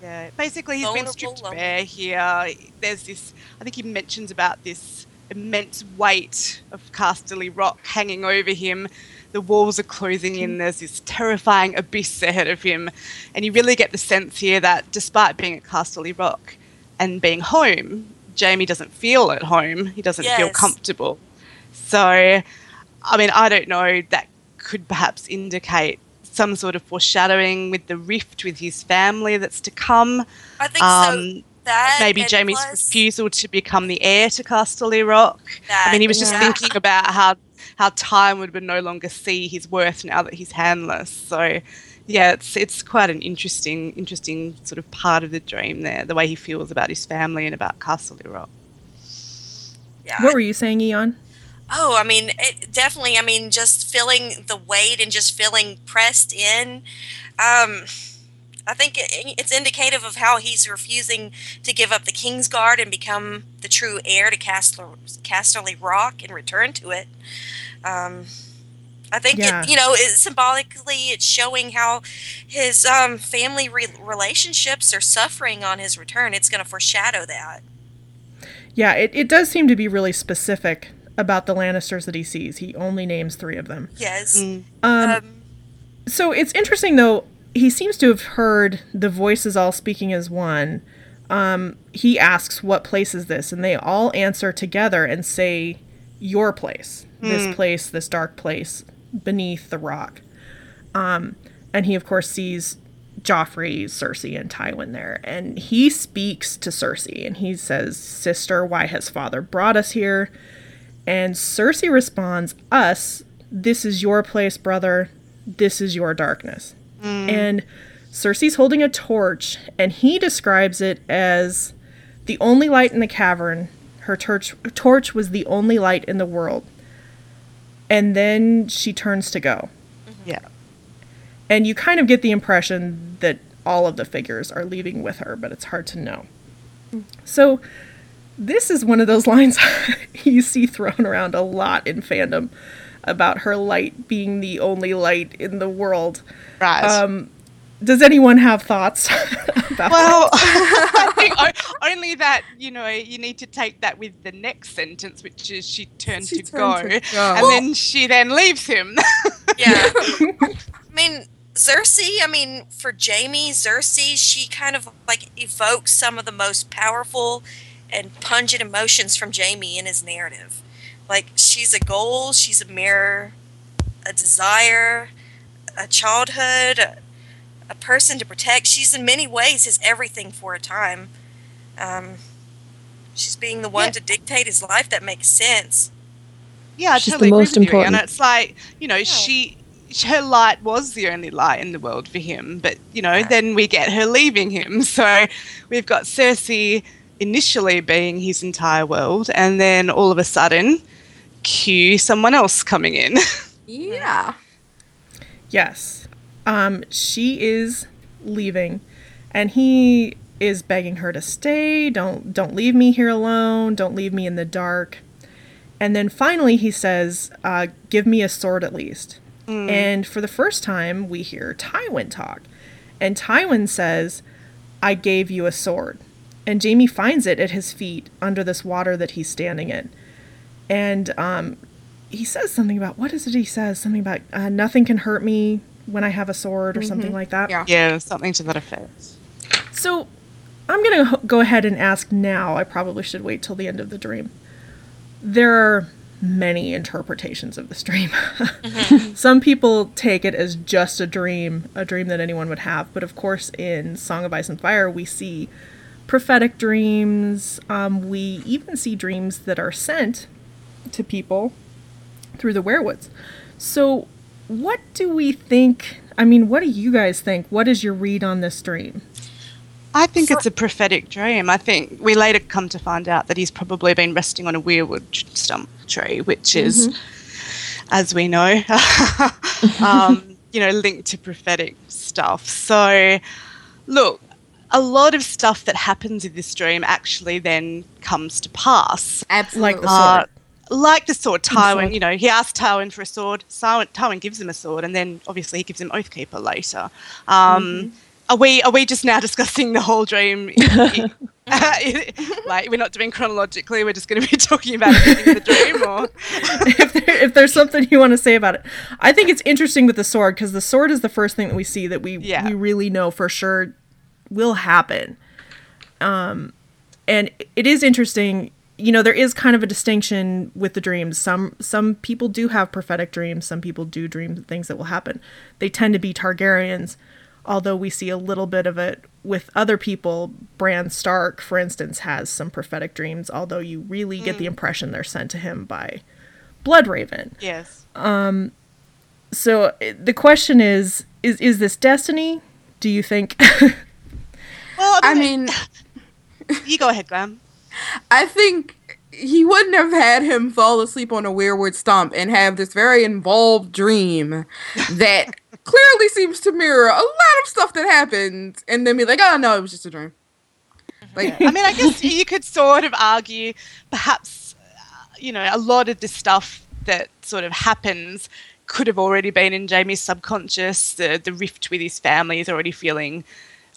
Yeah, basically he's been stripped lonely. bare here. There's this, I think he mentions about this immense weight of Casterly Rock hanging over him. The walls are closing in. There's this terrifying abyss ahead of him. And you really get the sense here that despite being at Casterly Rock and being home, Jamie doesn't feel at home. He doesn't feel comfortable. So, I mean, I don't know, that could perhaps indicate some sort of foreshadowing with the rift with his family that's to come. I think so. Um, That maybe Jamie's plus refusal to become the heir to Casterly Rock. I mean, he was just yeah. thinking about how how Tywin would no longer see his worth now that he's handless. So, yeah, it's it's quite an interesting interesting sort of part of the dream there, the way he feels about his family and about Casterly Rock. Yeah. What were you saying, Eon? Oh, I mean, it, definitely. I mean, just feeling the weight and just feeling pressed in. Um, I think it, it's indicative of how he's refusing to give up the King's Guard and become the true heir to Castle, Casterly Rock and return to it. Um, I think Yeah. it, you know, it, symbolically, it's showing how his um, family re- relationships are suffering on his return. It's going to foreshadow that. Yeah, it, it does seem to be really specific about the Lannisters that he sees. He only names three of them. Yes. Um, Um, so it's interesting though. He seems to have heard the voices all speaking as one. Um, he asks, "What place is this?" And they all answer together and say, "Your place. This place. This dark place beneath the rock." Um, and he, of course, sees Joffrey, Cersei, and Tywin there, and he speaks to Cersei and he says, Sister, why has father brought us here? And Cersei responds, Us, this is your place, brother. This is your darkness. Mm. And Cersei's holding a torch, and he describes it as the only light in the cavern. Her torch, torch was the only light in the world. And then she turns to go. Mm-hmm. Yeah. And you kind of get the impression that all of the figures are leaving with her, but it's hard to know. Mm. So, this is one of those [laughs] lines you see thrown around a lot in fandom about her light being the only light in the world. Right. Um, does anyone have thoughts [laughs] about well, [laughs] I think only that you know you need to take that with the next sentence, which is she turned, She to, turned go, to go. and then she then leaves him. Yeah. I mean, Cersei, I mean, for Jamie, Cersei, she kind of like evokes some of the most powerful and pungent emotions from Jamie in his narrative. Like, she's a goal, she's a mirror, a desire, a childhood, a, a person to protect. She's in many ways his everything for a time. Um, she's being the one Yeah. to dictate his life that makes sense. yeah, I She's the totally agree most with you. And important. it's like you know she. Her light was the only light in the world for him, but you know, then we get her leaving him. [laughs] So we've got Cersei initially being his entire world, and then all of a sudden, cue someone else coming in. [laughs] Yeah. Yes. Um, she is leaving and he is begging her to stay. Don't don't leave me here alone. Don't leave me in the dark. And then finally he says, uh, give me a sword at least. And for the first time we hear Tywin talk. And Tywin says, I gave you a sword. And Jamie finds it at his feet under this water that he's standing in. And um, he says something about what is it he says? Something about uh, nothing can hurt me when i have a sword or something like that. Yeah. yeah, something to that effect. so i'm going to go ahead and ask now. I probably should wait till the end of the dream. There are many interpretations of this dream. [laughs] Some people take it as just a dream a dream that anyone would have. But of course in song of ice and fire we see prophetic dreams um, we even see dreams that are sent to people through the weirwoods. So, what do we think? I mean, what do you guys think? What is your read on this dream? I think it's a prophetic dream. I think we later come to find out that he's probably been resting on a weirwood stump tree, which is, as we know, [laughs] um, you know, linked to prophetic stuff. So, look, a lot of stuff that happens in this dream actually then comes to pass. Absolutely. Like the sword. Uh, like the sword, Tywin, sword. you know, he asked Tywin for a sword. Tywin, gives him a sword, and then obviously he gives him Oathkeeper later. Um, Are we are we just now [laughs] discussing the whole dream? [laughs] [laughs] like we're not doing chronologically. We're just going to be talking about everything in the dream, or if, there, if there's something you want to say about it, I think it's interesting with the sword because the sword is the first thing that we see that we Yeah. we really know for sure will happen. Um, and it is interesting. You know, there is kind of a distinction with the dreams. Some some people do have prophetic dreams. Some people do dream things that will happen. They tend to be Targaryens, although we see a little bit of it with other people. Bran Stark, for instance, has some prophetic dreams, although you really get the impression they're sent to him by Bloodraven. yes, Um. So the question is is is this destiny? Do you think [laughs] well, I mean, [laughs] you go ahead, Graham. I think he wouldn't have had him fall asleep on a weirwood stump and have this very involved dream that [laughs] clearly seems to mirror a lot of stuff that happened, and then be like, "Oh no, it was just a dream." Like, I mean, I guess [laughs] you could sort of argue, perhaps, uh, you know, a lot of the stuff that sort of happens could have already been in Jamie's subconscious. The the rift with his family is already feeling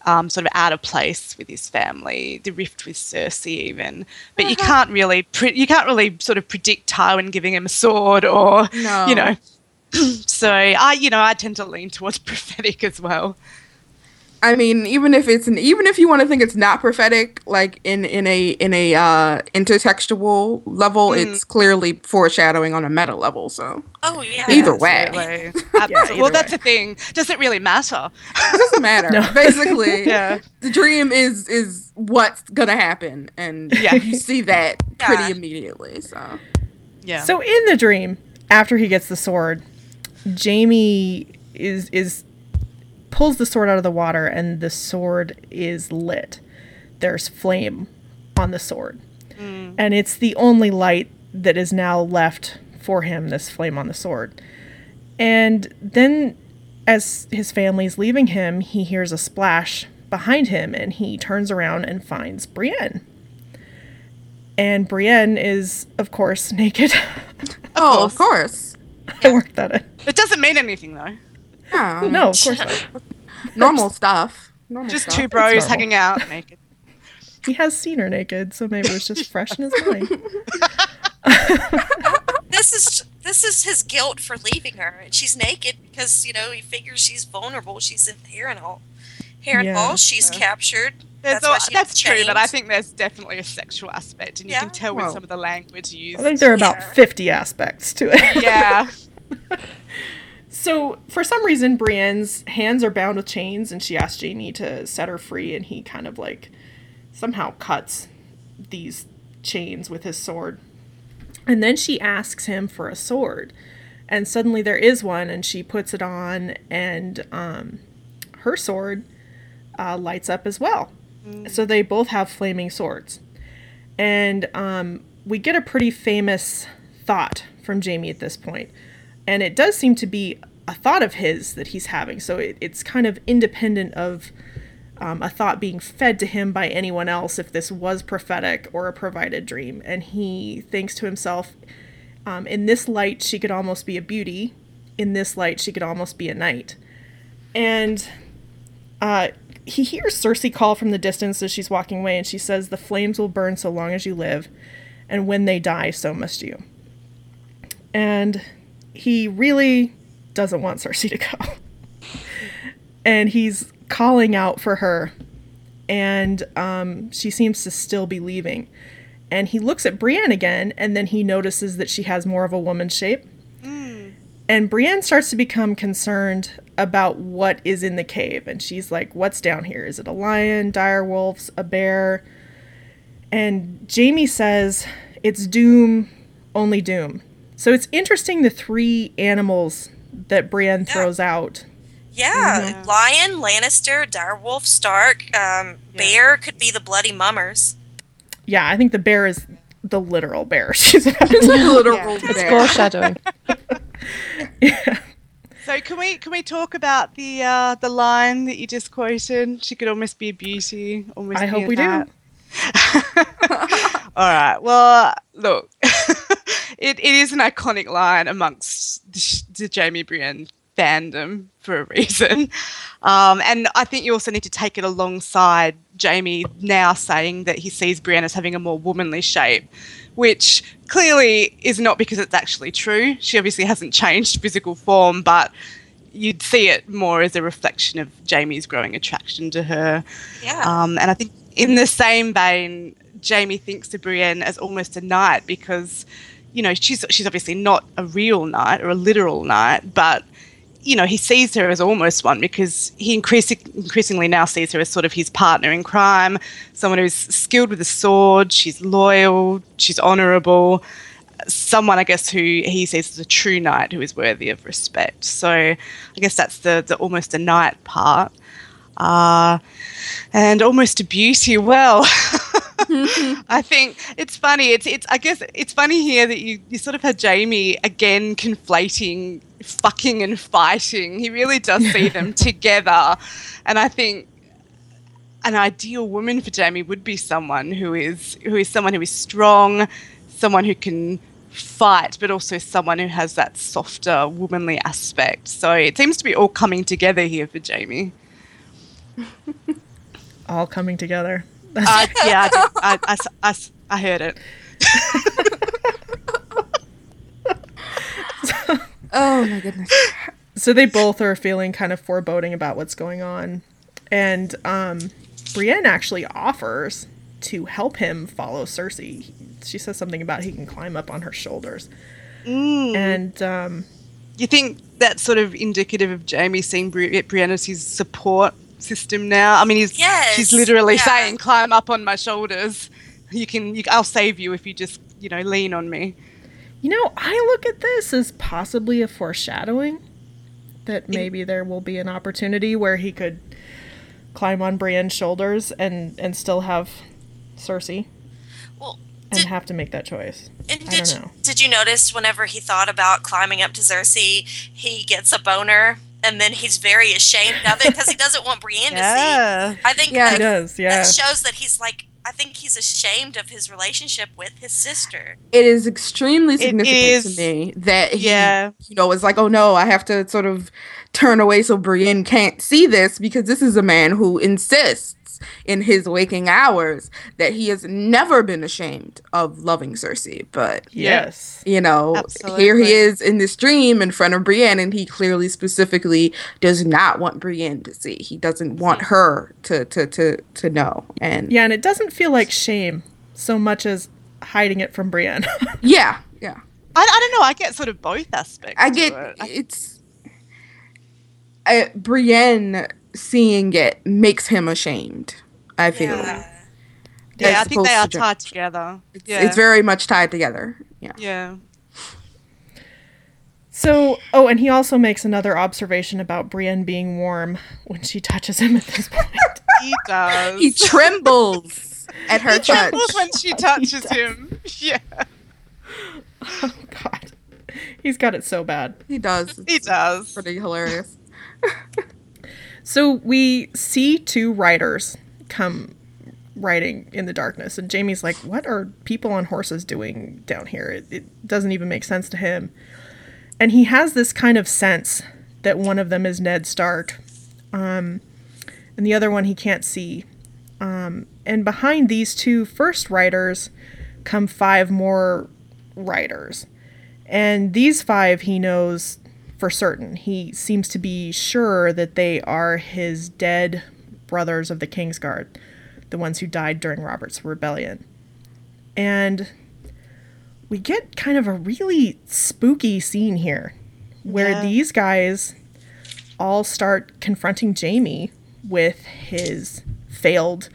um, sort of out of place with his family. The rift with Cersei, even, but you can't really pre- you can't really sort of predict Tywin giving him a sword or No. you know. [clears throat] so I, you know, I tend to lean towards [laughs] prophetic as well. I mean, even if it's an, even if you want to think it's not prophetic, like in in a in a uh, intertextual level, Mm. it's clearly foreshadowing on a meta level. So Oh yeah. Either way. [laughs] Absolutely. Absolutely. well, either that's way. the thing. Does it really matter? it doesn't matter. [laughs] No. Basically, [laughs] Yeah. the dream is is what's gonna happen, and Yeah. you see that pretty immediately. So Yeah. So in the dream, after he gets the sword, Jamie is is pulls the sword out of the water and the sword is lit. There's flame on the sword. Mm. And it's the only light that is now left for him, this flame on the sword. And then as his family's leaving him, he hears a splash behind him and he turns around and finds Brienne. And Brienne is, of course, [laughs] naked. oh, of course. I worked that in. it doesn't mean anything though. Yeah, [laughs] No, of course not. normal stuff. Normal Just stuff. two bros hanging out naked. He has seen her naked, so maybe it was just fresh in his mind. [laughs] This is this is his guilt for leaving her, and she's naked because you know he figures she's vulnerable. She's in Harrenhal. and Yeah. She's captured. There's That's al- why she that's true, but I think there's definitely a sexual aspect, and you can tell with Well. some of the language used. I think there are about Yeah. 50 aspects to it. yeah. [laughs] So, for some reason, Brienne's hands are bound with chains, and she asks Jamie to set her free, and he kind of like somehow cuts these chains with his sword. And then she asks him for a sword, and suddenly there is one, and she puts it on, and um, her sword uh, lights up as well. So they both have flaming swords. And um, we get a pretty famous thought from Jamie at this point. And it does seem to be a thought of his that he's having. So it, it's kind of independent of um, a thought being fed to him by anyone else if this was prophetic or a provided dream. And he thinks to himself, um, in this light, she could almost be a beauty. In this light, she could almost be a knight. And uh, he hears Cersei call from the distance as she's walking away, and she says, The flames will burn so long as you live, and when they die, so must you. And he really doesn't want Cersei to go. and he's calling out for her, and um, she seems to still be leaving. And he looks at Brienne again, and then he notices that she has more of a woman's shape. And Brienne starts to become concerned about what is in the cave. And she's like, What's down here? Is it a lion, dire wolves, a bear? And Jamie says, It's doom, only doom. So it's interesting the three animals that Brienne throws out. Yeah, lion, Lannister, direwolf, Stark, um, bear could be the bloody mummers. Yeah, I think the bear is the literal bear. [laughs] She's [laughs] literal bear. Foreshadowing. [laughs] So can we can we talk about the uh, the line that you just quoted? She could almost be a beauty. Almost I be hope a we do. knight. All right. Well, look, it, it is an iconic line amongst the, Jamie Brienne fandom for a reason. [laughs] Um, and I think you also need to take it alongside Jamie now saying that he sees Brienne as having a more womanly shape, which clearly is not because it's actually true. She obviously hasn't changed physical form, but you'd see it more as a reflection of Jamie's growing attraction to her. Yeah. Um, and I think in the same vein, Jamie thinks of Brienne as almost a knight because, you know, she's she's obviously not a real knight or a literal knight, but you know, he sees her as almost one because he increasing, increasingly now sees her as sort of his partner in crime, someone who's skilled with a sword, she's loyal, she's honourable, someone I guess who he sees as a true knight who is worthy of respect. So I guess that's the the almost a knight part. Uh, and almost a beauty. Well, [laughs] I think it's funny. It's it's. I guess it's funny here that you you sort of had Jamie again conflating fucking and fighting. He really does see them together, and I think an ideal woman for Jamie would be someone who is who is someone who is strong, someone who can fight, but also someone who has that softer womanly aspect. So it seems to be all coming together here for Jamie. all coming together. Uh, yeah, I, did- I, I s- I s- I heard it. [laughs] Oh my goodness. So they both are feeling kind of foreboding about what's going on. And um, Brienne actually offers to help him follow Cersei. She says something about he can climb up on her shoulders. Mm. And um, You think that's sort of indicative of Jamie seeing Bri- Brienne as his support system now? I mean, he's Yes, he's literally yeah. saying, "Climb up on my shoulders. You can. You, I'll save you if you just, you know, lean on me." You know, I look at this as possibly a foreshadowing that maybe there will be an opportunity where he could climb on Brienne's shoulders and and still have Cersei Well, and did, have to make that choice. and I did, don't know. did you notice whenever he thought about climbing up to Cersei, he gets a boner and then he's very ashamed of it because he doesn't want Brienne to see. I think Yeah, that, He does, yeah. that shows that he's like, I think he's ashamed of his relationship with his sister. It is extremely significant is- to me that he, Yeah. you know, is like, oh no, I have to sort of turn away so Brienne can't see this because this is a man who insists in his waking hours that he has never been ashamed of loving Cersei. But Yes. you know, here he is in this dream in front of Brienne, and he clearly, specifically, does not want Brienne to see. He doesn't want her to to to to know. And Yeah, and it doesn't feel like shame so much as hiding it from Brienne. [laughs] yeah, yeah. I, I don't know. I get sort of both aspects. I to get it. I- it's uh, Brienne seeing it makes him ashamed. I feel Yeah. yeah, I think they are to tied together. it's, yeah, it's very much tied together. Yeah. yeah. so, oh, and he also makes another observation about Brienne being warm when she touches him at this point. [laughs] He does. He trembles at her touch. He trembles when she [laughs] touches him. Yeah, oh God, he's got it so bad. He does. he It's does. Pretty hilarious. So we see two riders come riding in the darkness, and Jamie's like, "What are people on horses doing down here?" It, it doesn't even make sense to him, and he has this kind of sense that one of them is Ned Stark, um, and the other one he can't see. Um, and behind these two first riders come five more riders. And these five he knows for certain. He seems to be sure that they are his dead brothers of the Kingsguard, the ones who died during Robert's rebellion. And we get kind of a really spooky scene here where Yeah. these guys all start confronting Jamie with his failed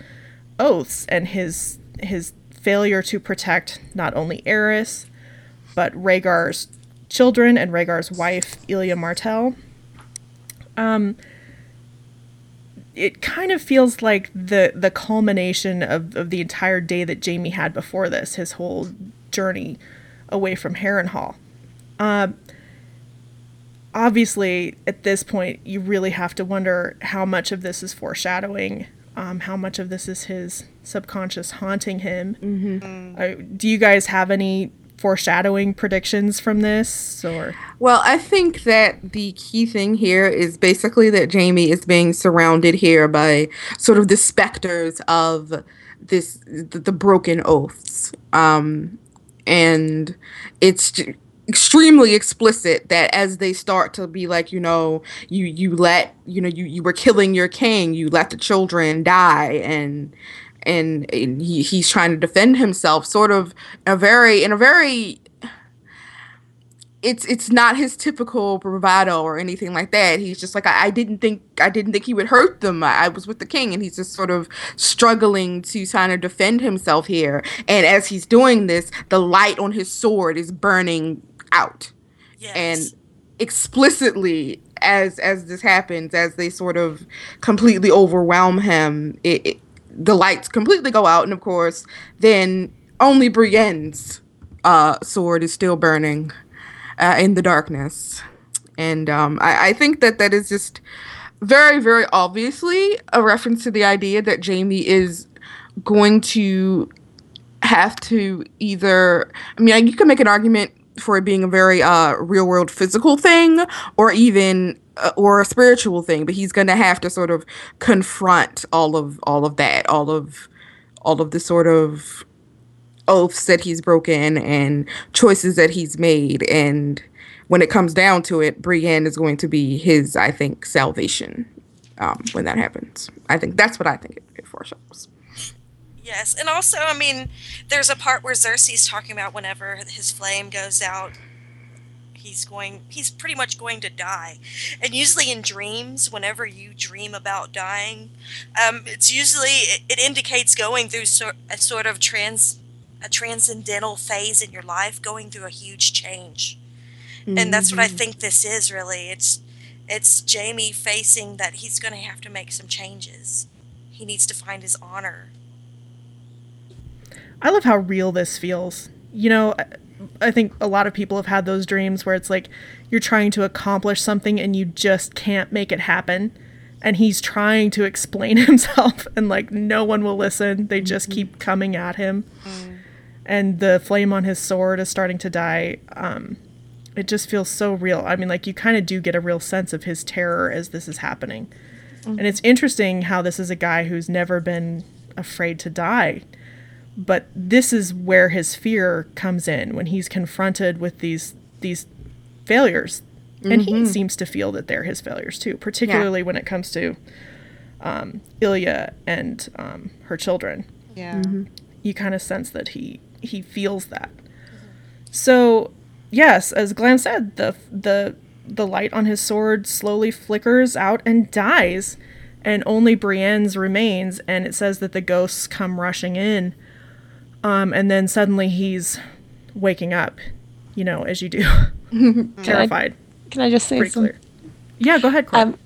oaths and his his failure to protect not only Aerys but Rhaegar's children and Rhaegar's wife Elia Martell. Um it kind of feels like the the culmination of, of the entire day that Jamie had before this, his whole journey away from Harrenhal. Um obviously at this point you really have to wonder how much of this is foreshadowing um, how much of this is his subconscious haunting him Mm-hmm. uh, do you guys have any foreshadowing predictions from this or Well, I think that the key thing here is basically that Jamie is being surrounded here by sort of the specters of this the, the broken oaths. Um and it's j- extremely explicit that as they start to be like you know you you let you know you you were killing your king you let the children die and and, and he, he's trying to defend himself sort of a very in a very it's it's not his typical bravado or anything like that. He's just like I, I didn't think I didn't think he would hurt them. I, I was with the king, and he's just sort of struggling to kind of defend himself here. And as he's doing this, the light on his sword is burning out, Yes. and explicitly as as this happens, as they sort of completely overwhelm him, it, it the lights completely go out, and of course, then only Brienne's uh, sword is still burning uh, in the darkness. And um, I, I think that that is just very, very obviously a reference to the idea that Jamie is going to have to either, I mean, you can make an argument for it being a very uh, real world physical thing or even or a spiritual thing but he's going to have to sort of confront all of all of that all of all of the sort of oaths that he's broken and choices that he's made and when it comes down to it brienne is going to be his i think salvation um, when that happens. I think that's what I think it, it foreshadows. Yes, and also, I mean, there's a part where Cersei's talking about whenever his flame goes out, he's going, he's pretty much going to die. And usually in dreams, whenever you dream about dying, um, it's usually it, it indicates going through sort a sort of trans a transcendental phase in your life, going through a huge change. And that's what I think this is really. It's it's Jamie facing that he's going to have to make some changes. He needs to find his honor. I love how real this feels. You know, I- think a lot of people have had those dreams where it's like you're trying to accomplish something and you just can't make it happen. And he's trying to explain [laughs] himself, and like no one will listen. They just mm-hmm. keep coming at him. Mm. And the flame on his sword is starting to die. Um, it just feels so real. I mean, like you kind of do get a real sense of his terror as this is happening. And mm-hmm. it's interesting how this is a guy who's never been afraid to die but this is where his fear comes in when he's confronted with these these failures. And he seems to feel that they're his failures too particularly when it comes to um, Elia and um, her children. Yeah. you kind of sense that he he feels that. So yes as Glam said the the the light on his sword slowly flickers out and dies and only Brienne's remains and it says that the ghosts come rushing in um, and then suddenly he's waking up you know as you do [laughs] terrified Can I just say something? clear yeah go ahead Claire. Um,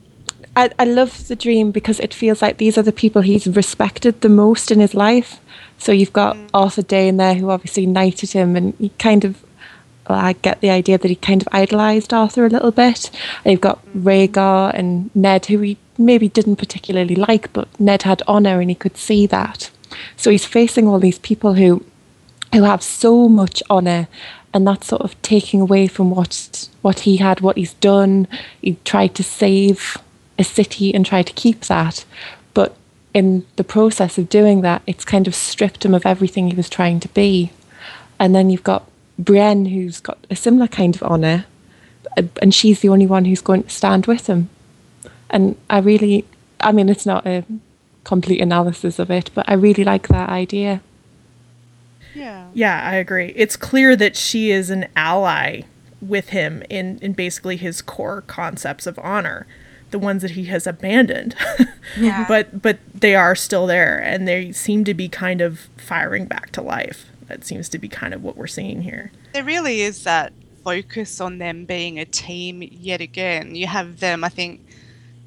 I, I love the dream because it feels like these are the people he's respected the most in his life. So you've got Arthur Dayne there, who obviously knighted him, and he kind of, well, I get the idea that he kind of idolized Arthur a little bit. And you've got Rhaegar and Ned, who he maybe didn't particularly like, but Ned had honor, and he could see that. So he's facing all these people who who have so much honor and that's sort of taking away from what what he had what he's done. He tried to save a city and tried to keep that. But in the process of doing that it's kind of stripped him of everything he was trying to be. And then you've got Brienne who's got a similar kind of honor uh, and she's the only one who's going to stand with him. And I really I mean it's not a complete analysis of it but I really like that idea Yeah. Yeah, I agree. It's clear that she is an ally with him in, in basically his core concepts of honor, the ones that he has abandoned. [laughs] Yeah. but but they are still there and they seem to be kind of firing back to life. That seems to be kind of what we're seeing here. There really is that focus on them being a team yet again. You have them, I think,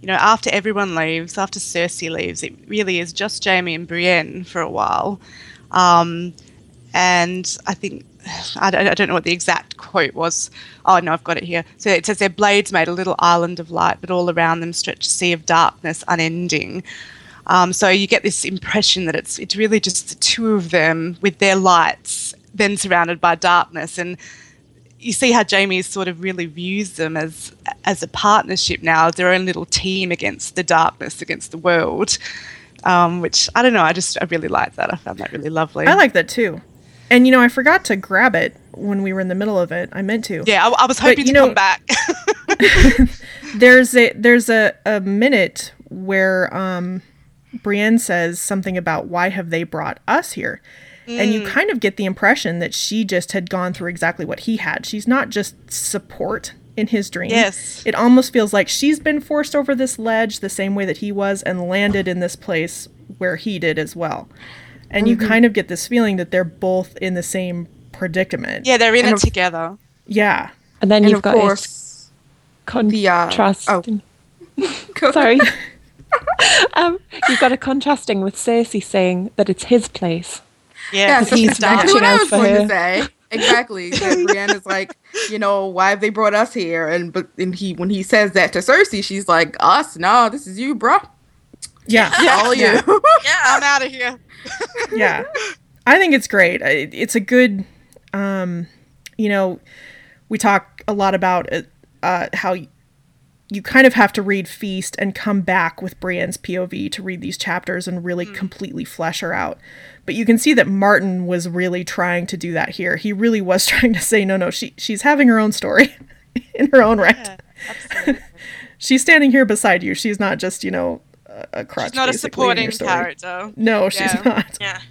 you know, after everyone leaves, after Cersei leaves, it really is just Jamie and Brienne for a while. Um, and I think, [sighs] I don't, I don't know what the exact quote was. Oh, no, I've got it here. So it says, Their blades made a little island of light, but all around them stretched a sea of darkness, unending. Um, so you get this impression that it's it's really just the two of them with their lights, then surrounded by darkness, and you see how Jamie sort of really views them as as a partnership now, their own little team against the darkness, against the world. Um, which I don't know, I just I really like that. I found that really lovely. I like that too. And you know, I forgot to grab it when we were in the middle of it. I meant to. Yeah, I, I was hoping you to know- come back. [laughs] [laughs] There's a there's a, a minute where um Brienne says something about why have they brought us here? And you kind of get the impression that she just had gone through exactly what he had. She's not just support in his dream. Yes. It almost feels like she's been forced over this ledge the same way that he was and landed in this place where he did as well. And you kind of get this feeling that they're both in the same predicament. yeah, they're in And it of- together. Yeah. and then And you've of got it course, the, uh, contrasting [laughs] [laughs] go- Sorry. [laughs] um, you've got a contrasting with Cersei saying that it's his place. Yeah, Yeah, 'cause that's [laughs] he's it's exactly what I was going her. to say. Exactly. [laughs] that Brienne is like, you know, why have they brought us here? And but and he when he says that to Cersei, she's like, us? No, this is you, bro. Yeah. All you. Yeah. [laughs] I'm out of here. yeah i think it's great it's a good um you know we talk a lot about uh, uh how y- you kind of have to read feast and come back with brienne's pov to read these chapters and really mm. completely flesh her out but you can see that martin was really trying to do that here he really was [laughs] trying to say no no she she's having her own story [laughs] in her own right Yeah, absolutely. [laughs] she's standing here beside you. She's not just you know a, a crutch. She's not a basically, in your supporting character. No, she's not. Yeah.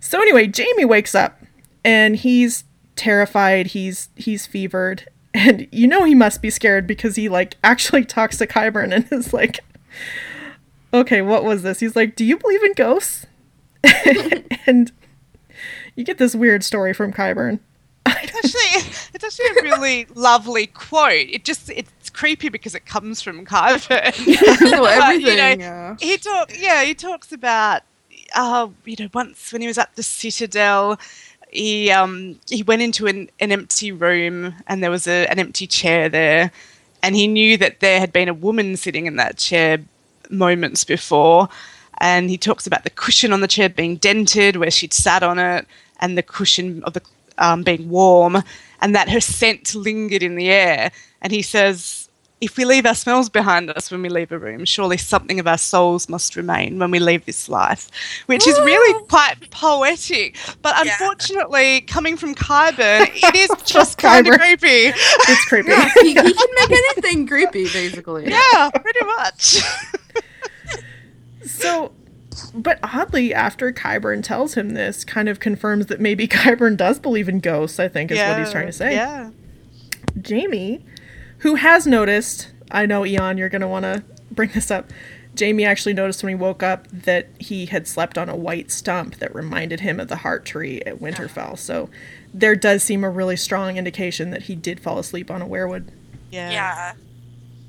So anyway, Jamie wakes up and he's terrified. He's he's fevered, and you know he must be scared because he like actually talks to Qyburn and is like, "Okay, what was this?" He's like, "Do you believe in ghosts?" [laughs] and you get this weird story from Qyburn. It's actually, it's actually a really lovely quote. It just it's creepy because it comes from Qyburn. [laughs] So [laughs] But, everything. you know, yeah. he talk yeah he talks about uh you know once when he was at the citadel he um he went into an, an empty room and there was a, an empty chair there. And he knew that there had been a woman sitting in that chair moments before. And he talks about the cushion on the chair being dented where she'd sat on it and the cushion of the um, being warm. And that her scent lingered in the air. And he says if we leave our smells behind us when we leave a room, surely something of our souls must remain when we leave this life, which is really quite poetic. But Yeah. unfortunately, coming from Qyburn, it is [laughs] just kind of creepy. It's creepy. Yeah, he, he can make anything creepy, basically. Yeah, pretty much. So, but oddly, after Qyburn tells him this, kind of confirms that maybe [laughs] Qyburn does believe in ghosts, I think is what he's trying to say. Yeah. Jamie, who has noticed, I know, Eon, you're going to want to bring this up. Jamie actually noticed when he woke up that he had slept on a white stump that reminded him of the heart tree at Winterfell. So there does seem a really strong indication that he did fall asleep on a weirwood, Yeah. Yeah.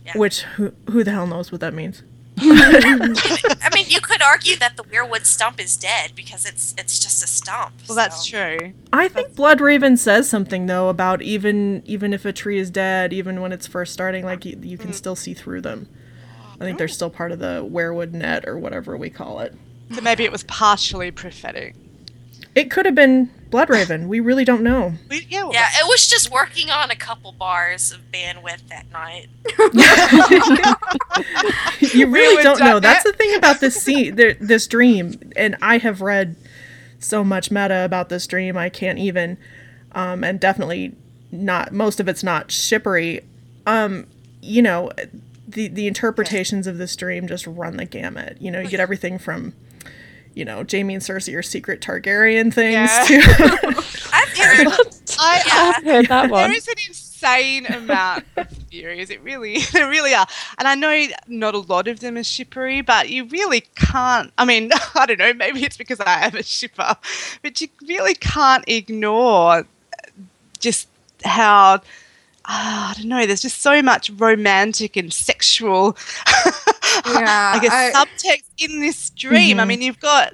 Yeah. which who, who the hell knows what that means? [laughs] I mean, you could argue that the weirwood stump is dead because it's it's just a stump. Well, that's true. I think Bloodraven says something though about even even if a tree is dead, even when it's first starting, like you, you can mm. still see through them. I think they're oh. still part of the weirwood net or whatever we call it. So maybe it was partially prophetic. It could have been Bloodraven. We really don't know. We, yeah, Yeah, it was just working on a couple bars of bandwidth that night. [laughs] You really would don't know. done That's the thing about this scene, th- this dream, and I have read so much meta about this dream. I can't even, um, and definitely not. Most of it's not shippery. Um, you know, the the interpretations of this dream just run the gamut. You know, you get everything from. You know, Jamie and Cersei are secret Targaryen things Yeah. to [laughs] I've heard. I, Yeah. I've heard that one. There is an insane amount of theories. It really, [laughs] there really are. And I know not a lot of them are shippery, but you really can't. I mean, [laughs] I don't know. Maybe it's because I am a shipper, but you really can't ignore just how. ah, I don't know. There's just so much romantic and sexual, Yeah, [laughs] I guess, I- subtext in this dream. I mm-hmm. mean, you've got,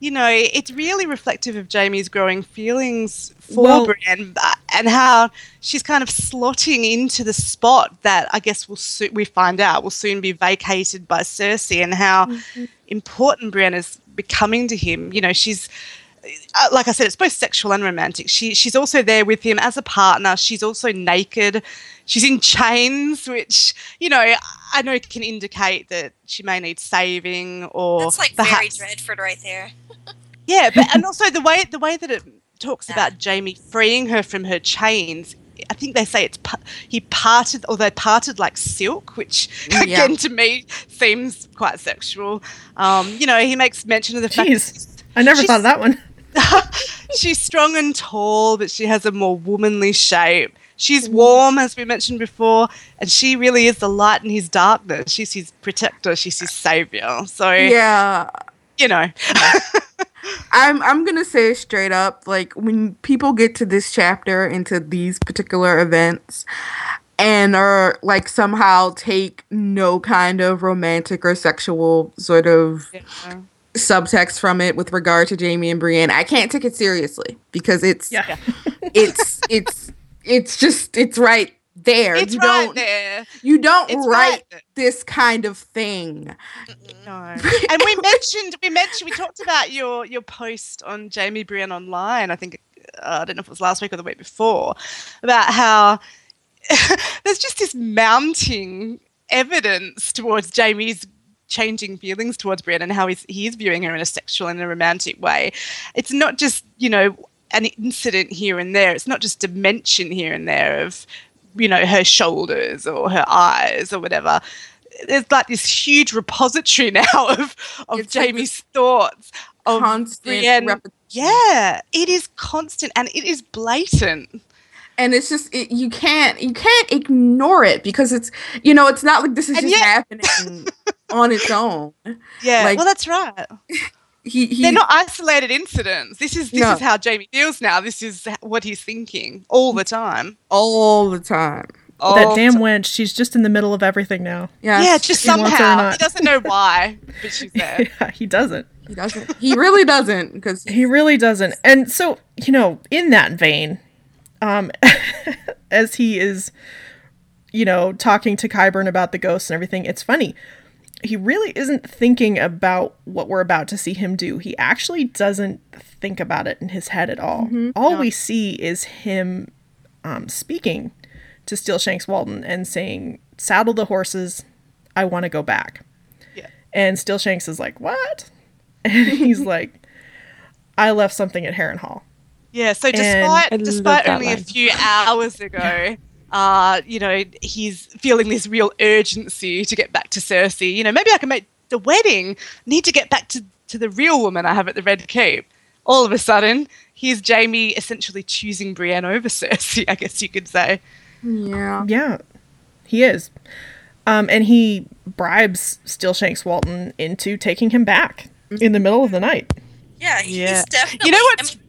you know, it's really reflective of Jamie's growing feelings for Well- Brienne and how she's kind of slotting into the spot that I guess will soon we find out will soon be vacated by Cersei, and how mm-hmm. important Brienne is becoming to him. You know, she's like I said, it's both sexual and romantic. She she's also there with him as a partner. She's also naked. She's in chains, which you know I know can indicate that she may need saving or That's like very perhaps Dreadfort right there. [laughs] yeah, but and also the way the way that it talks Yeah. about Jamie freeing her from her chains. I think they say it's he parted or they parted like silk, which Yeah. again to me seems quite sexual. Um, you know, he makes mention of the fact Jeez. I never thought of that one. [laughs] she's strong and tall, but she has a more womanly shape. She's mm. warm, as we mentioned before, and she really is the light in his darkness. She's his protector. She's his savior. So yeah, you know, [laughs] I'm I'm gonna say straight up, like when people get to this chapter into these particular events and are like somehow take no kind of romantic or sexual sort of yeah. Subtext from it with regard to Jamie and Brienne, I can't take it seriously because it's Yeah. [laughs] it's it's it's just it's right there. it's you right don't there. you don't It's write right this kind of thing. No. and we mentioned we mentioned we talked about your your post on Jamie Brienne online. I think uh, I don't know if it was last week or the week before about how [laughs] there's just this mounting evidence towards Jamie's changing feelings towards Brienne and how he's, he is viewing her in a sexual and a romantic way. It's not just you know an incident here and there. It's not just a mention here and there of you know, her shoulders or her eyes or whatever. There's like this huge repository [laughs] now of of It's Jamie's thoughts of constant Brienne. repetition. Yeah, it is constant and it is blatant. And it's just it, you can't you can't ignore it because it's you know it's not like this is And just yet- happening on its own. [laughs] Yeah, Like- well, that's right. [laughs] He, he They're not isolated incidents. This is this No. is how Jamie feels now. This is what he's thinking all the time. all the time. All that damn time. wench, she's just in the middle of everything now. Yes, Yeah, just He wants her or somehow he doesn't know why, but she's [laughs] there. Yeah, he doesn't. he doesn't. He really doesn't because He really doesn't. And so, you know, in that vein, um, [laughs] as he is, you know, talking to Qyburn about the ghosts and everything, it's funny. He really isn't thinking about what we're about to see him do. He actually doesn't think about it in his head at all. All we see is him um, speaking to Steel Shanks Walton and saying, Saddle the horses. I want to go back. Yeah. And Steel Shanks is like, What? [laughs] And he's [laughs] like, I left something at Harrenhal. Yeah, so despite despite that only a few hours [laughs] ago, uh, you know, he's feeling this real urgency to get back to Cersei. You know, maybe I can make the wedding. Need to get back to, to the real woman I have at the Red Keep. All of a sudden, here's Jamie essentially choosing Brienne over [laughs] Cersei, I guess you could say. yeah, Yeah, he is. Um, and he bribes Steel Shanks Walton into taking him back in the middle of the night. Yeah, he's Yeah. definitely. You know I what's- mean,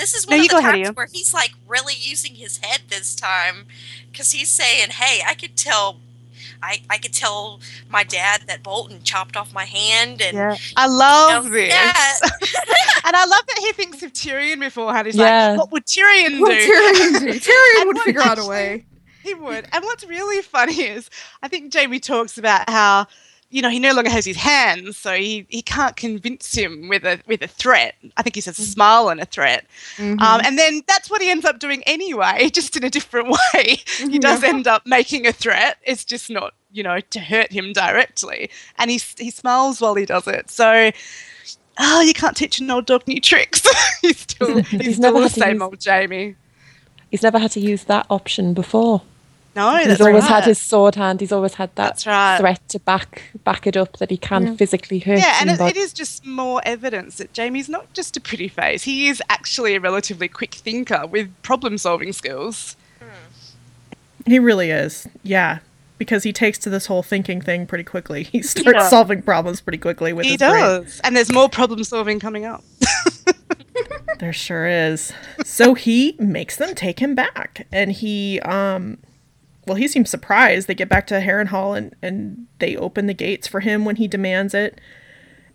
this is one you of the go times where he's like really using his head this time, because he's saying, "Hey, I could tell, I I could tell my dad that Bolton chopped off my hand, and I you love know, this. yeah, [laughs] and I love that he thinks of Tyrion beforehand. He's Yeah. like, what would Tyrion do? Well, Tyrion, [laughs] Tyrion would what figure out a way. He would. And what's really funny is I think Jamie talks about how, you know, he no longer has his hands, so he, he can't convince him with a with a threat. I think he says a smile and a threat. Mhm. Um, and then that's what he ends up doing anyway, [laughs] just in a different [laughs] way. he does Yeah. end up making a threat. It's just not, you know, to hurt him directly. And he he smiles while he does it. So Oh, you can't teach an old dog new tricks. [laughs] he's still, he's he's still never the same use- old Jamie. He's never had to use that option before. No, he's that's always right. had his sword hand. He's always had that right. threat to back back it up that he can physically hurt Yeah, and it, it is just more evidence that Jamie's not just a pretty face. He is actually a relatively quick thinker with problem solving skills. He really is. Yeah. Because he takes to this whole thinking thing pretty quickly. [laughs] He starts does. solving problems pretty quickly with He his brain. does. And there's more problem solving coming up. [laughs] There sure is. So he makes them take him back. And he um well he seems surprised. They get back to Harrenhal and, and they open the gates for him when he demands it.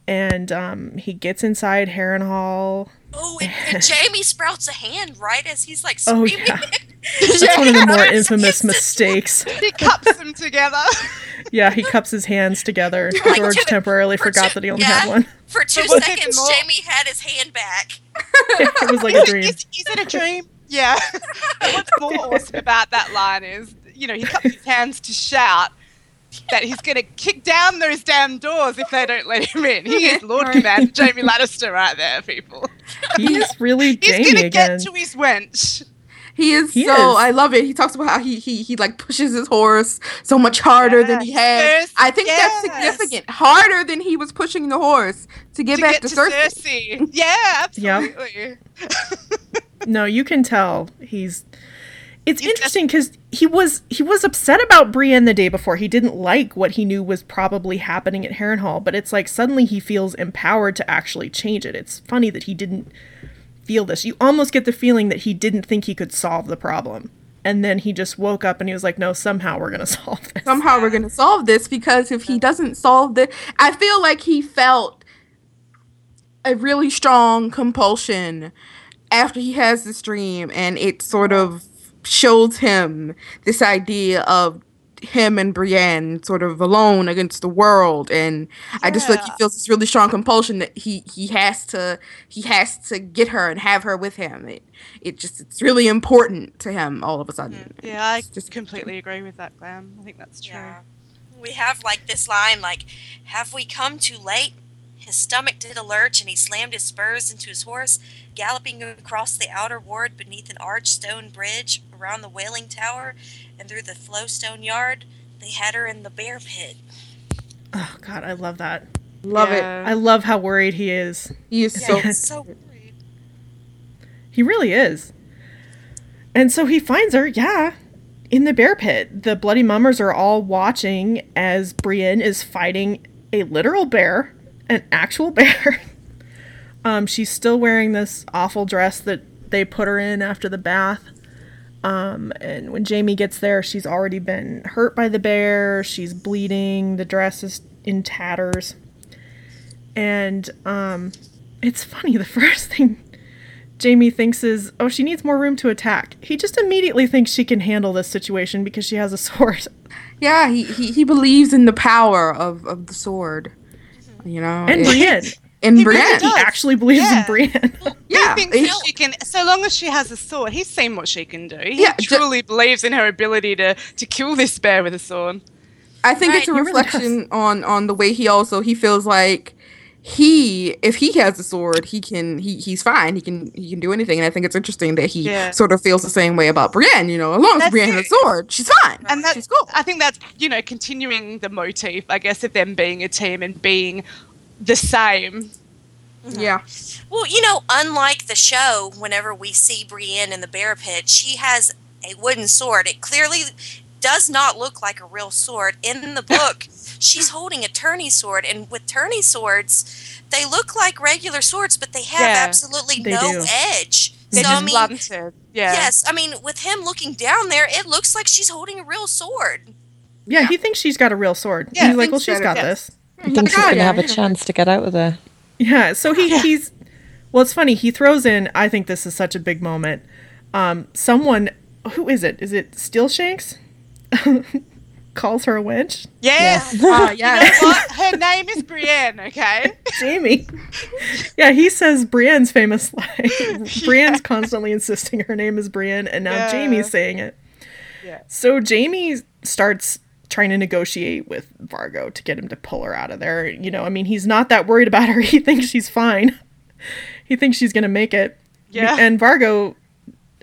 And um he gets inside Harrenhal. oh, and, and [laughs] Jamie sprouts a hand right as he's like Oh, yeah. [laughs] That's one of the more infamous mistakes. [laughs] he cups them together. Yeah, he cups his hands together. Like, George to- temporarily for forgot two- that he only yeah. had one. For two But seconds, Jamie had his hand back. it was like a dream. Is, is it a dream? Yeah. What's more awesome about that line is, you know, he cups his hands to shout that he's going to kick down those damn doors if they don't let him in. He is Lord Commander Jamie Lannister right there, people. [laughs] He's really He's going to get to his wench. He is He so. is. I love it. He talks about how he he he like pushes his horse so much harder than he had. Yes, I think that's significant. Harder than he was pushing the horse to get to back get to, to Cersei. Cersei. Yeah, [laughs] Yep. absolutely. [laughs] No, you can tell he's. It's He's interesting because he was he was upset about Brienne the day before. He didn't like what he knew was probably happening at Harrenhal, but it's like suddenly he feels empowered to actually change it. It's funny that he didn't feel this. You almost get the feeling that he didn't think he could solve the problem, and then he just woke up and he was like, "No, somehow we're gonna [laughs] solve this." Somehow we're gonna solve this because if he doesn't solve this, I feel like he felt a really strong compulsion after he has this dream, and it sort of shows him this idea of him and Brienne sort of alone against the world and I just feel like he feels this really strong compulsion that he he has to he has to get her and have her with him. It it just it's really important to him all of a sudden. Mm-hmm. Yeah, I just completely agree with that, Glam. I think that's true. Yeah. We have like this line like, "Have we come too late?" His stomach did a lurch and he slammed his spurs into his horse. galloping across the outer ward beneath an arched stone bridge, around the wailing tower, and through the flowstone yard. They had her in the bear pit. Oh God, I love that. Love it. I love how worried he is. He is Yeah, so. it's so worried. He really is. And so he finds her, yeah, in the bear pit. The bloody mummers are all watching as Brienne is fighting a literal bear, an actual [laughs] bear. um, she's still wearing this awful dress that they put her in after the bath. Um, and when Jamie gets there, she's already been hurt by the bear. She's bleeding. The dress is in tatters. And um, it's funny. The [laughs] first thing Jamie thinks is, oh, she needs more room to attack. He just immediately thinks she can handle this situation because she has a [laughs] sword. Yeah, he, he, he believes in the power of, of the sword. You know? And Brienne. And He Brienne. really He does. actually believes Yeah. in Brienne. yeah. he thinks he- she can, so long as she has a sword, he's seen what she can do. He Yeah, ju- truly believes in her ability to, to kill this bear with a sword. I think it's a Right, he really reflection on on the way he also he feels like he if he has a sword he can he he's fine he can he can do anything and I think it's interesting that he Yeah. sort of feels the same way about Brienne you know as long as That's Brienne has a sword she's fine And that's, she's cool I think that's, you know, continuing the motif, I guess, of them being a team and being the same. Mm-hmm. yeah Well, you know, unlike the show, whenever we see Brienne in the bear pit, she has a wooden sword. It clearly does not look like a real sword. In the [laughs] book, she's holding a tourney sword, and with tourney swords, they look like regular swords, but they have Yeah, absolutely they no do. edge. They're so, I just mean, blunted. Yeah. yes, I mean, with him looking down there, it looks like she's holding a real sword. Yeah, he thinks she's got a real sword. Yeah, He's like, well, she's got it- this. I think she's "Oh, going to have a chance to get out of there. Yeah, so he he's well, it's funny. He throws in. I think this is such a big moment. Um, someone who is it? Is it Steelshanks? [laughs] Calls her a wench. Yeah. Ah, You [laughs] yeah know? Her name is Brienne, okay? Jamie. yeah, he says Brienne's famous line. [laughs] Brienne's constantly insisting her name is Brienne, and now Yeah. Jamie's saying it. Yeah. So Jamie starts trying to negotiate with Vargo to get him to pull her out of there. You know, I mean, he's not that worried about her. [laughs] He thinks she's fine. He thinks she's gonna make it. Yeah. And Vargo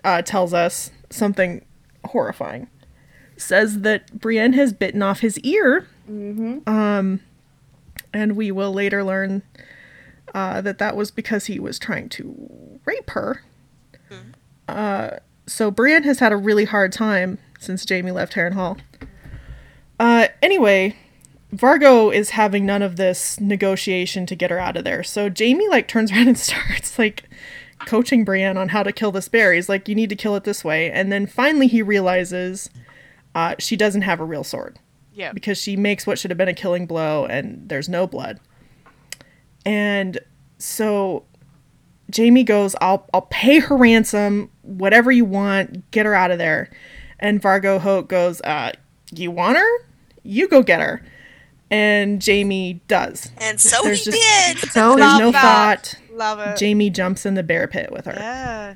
uh, tells us something horrifying. Says that Brienne has bitten off his ear. Mm-hmm. Um, and we will later learn uh, that that was because he was trying to rape her. Mm-hmm. Uh, so Brienne has had a really hard time since Jamie left Harrenhal. Uh, anyway, Vargo is having none of this negotiation to get her out of there. So Jamie like turns [laughs] around and starts like coaching Brienne on how to kill this bear. He's like, "You need to kill it this way." And then finally he realizes uh, she doesn't have a real sword Yeah. because she makes what should have been a killing blow and there's no blood. And so Jamie goes, I'll I'll pay her ransom, whatever you want, get her out of there. And Vargo Hoat goes, uh, you want her? You go get her. And Jamie does. And so There's he just- did. so There's Love no that. thought. Love it. Jamie jumps in the bear pit with her. yeah.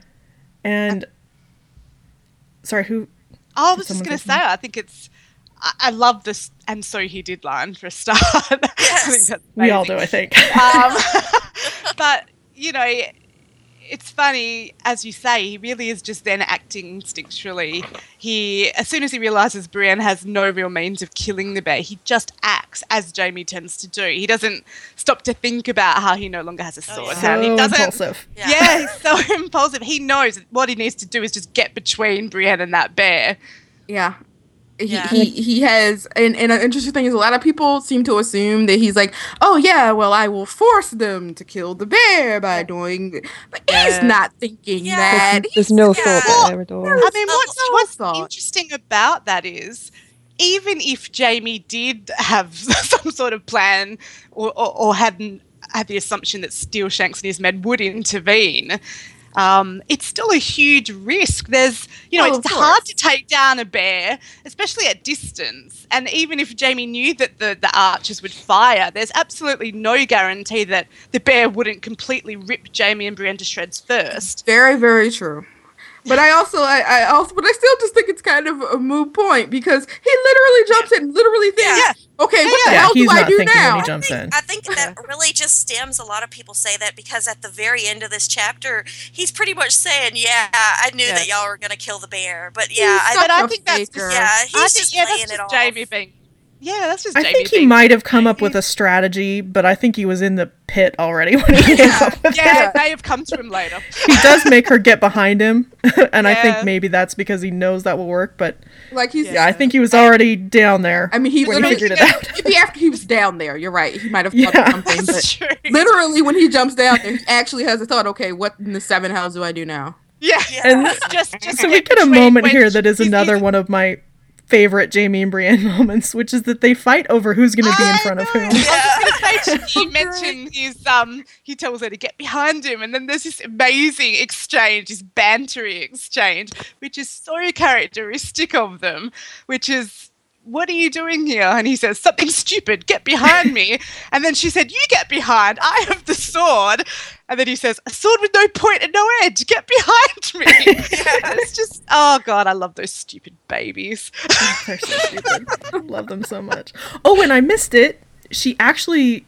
And sorry, who I was just going to say say, I think it's. I, I love this, and so he did line for a start. [laughs] I think Yes. that's we all do, I think. Um, [laughs] [laughs] but you know, it's funny as you say. He really is just then acting instinctually. He, as soon as he realizes Brienne has no real means of killing the bear, he just acts as Jamie tends to do. He doesn't stop to think about how he no longer has a oh, sword. yeah. how he doesn't. impulsive. Yeah. Yeah, he's so [laughs] impulsive. He knows what he needs to do is just get between Brienne and that bear. yeah he, Yeah. he he has and, and an interesting thing is a lot of people seem to assume that he's like oh yeah well i will force them to kill the bear by doing but he's not thinking Yeah. that There's, there's no Yeah. thought there at all. I mean, what's, what's thought. interesting about that is, even if Jamie did have [laughs] some sort of plan or, or, or hadn't had the assumption that Steel Shanks and his men would intervene, um, it's still a huge risk. There's, you know, Oh, it's hard to take down a bear, especially at distance. And even if Jamie knew that the, the archers would fire, there's absolutely no guarantee that the bear wouldn't completely rip Jamie and Brienne to shreds first. Very, very true. But I also, I, I also, but I still just think it's kind of a moot point because he literally jumps in, literally thinks, Yeah. okay, what the Yeah, hell he's do I do now? when he jumps in. I think that uh-huh. really just stems a lot of people say that because at the very end of this chapter, he's pretty much saying, "Yeah, I knew that y'all were gonna kill the bear," but yeah, I, But I a think that's faker. yeah, he's I think, just yeah, playing that's it just off. Jamie being. Yeah, that's just I Jamie think he being might have come up with a strategy, but I think he was in the pit already [laughs] when he came up with Yeah, it. they have come to him later. He does make her get behind him, [laughs] and I think maybe that's because he knows that will work. But Like he's, yeah, I think he was already down there. I mean, he when he literally figured it out. Maybe after he was down there, you're right. He might have thought Yeah. something, but [laughs] true. literally when he jumps down there, he actually has a thought. Okay, what in the seven hells do I do now? Yeah. Yeah. And just, just so we get a moment here that is another one of my favorite Jamie and Brienne [laughs] moments, which is that they fight over who's going to be in front of whom. I was gonna say, He [laughs] mentioned his um. He tells her to get behind him, and then there's this amazing exchange, this bantery exchange, which is so characteristic of them. Which is, what are you doing here? And he says something stupid. Get behind [laughs] me. And then she said, "You get behind. I have the sword." And then he says, "A sword with no point and no edge. Get behind me." [laughs] It's just, oh god, I love those stupid babies. [laughs] They're so stupid. I love them so much. Oh, and I missed it. She actually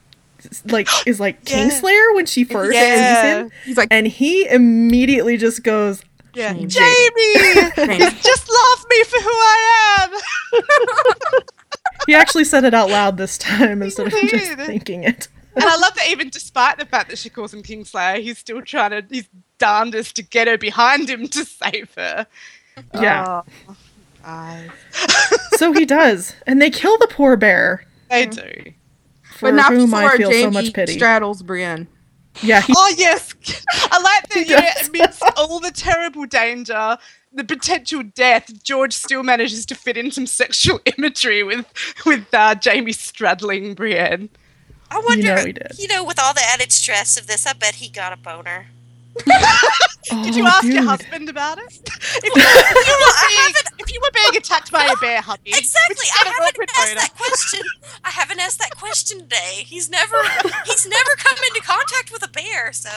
like [gasps] is like Yeah. Kingslayer when she first Yeah. sees him, He's like, and he immediately just goes, Yeah, Jamie. Jamie, [laughs] just love me for who I am. He actually said it out loud this time instead of just thinking it. And I love that even despite the fact that she calls him Kingslayer, he's still trying to, he's darndest to get her behind him to save her. Yeah. Oh, guys. So he does, and they kill the poor bear. They do. For but not whom before I feel Jamie so much pity. straddles Brienne. yeah, he, Oh, yes. [laughs] I like that, yeah, does. amidst all the terrible danger, the potential death, George still manages to fit in some sexual [laughs] imagery with, with uh, Jamie straddling Brienne. I wonder, know he did. you know, with all the added stress of this, I bet he got a boner. Did you Oh, ask your husband about it? If [laughs] you, if you were, [laughs] being, if you were being attacked by a bear, hubby, Exactly. I haven't asked boner. that [laughs] question. I haven't asked that question today. He's never he's never come into contact with a bear, so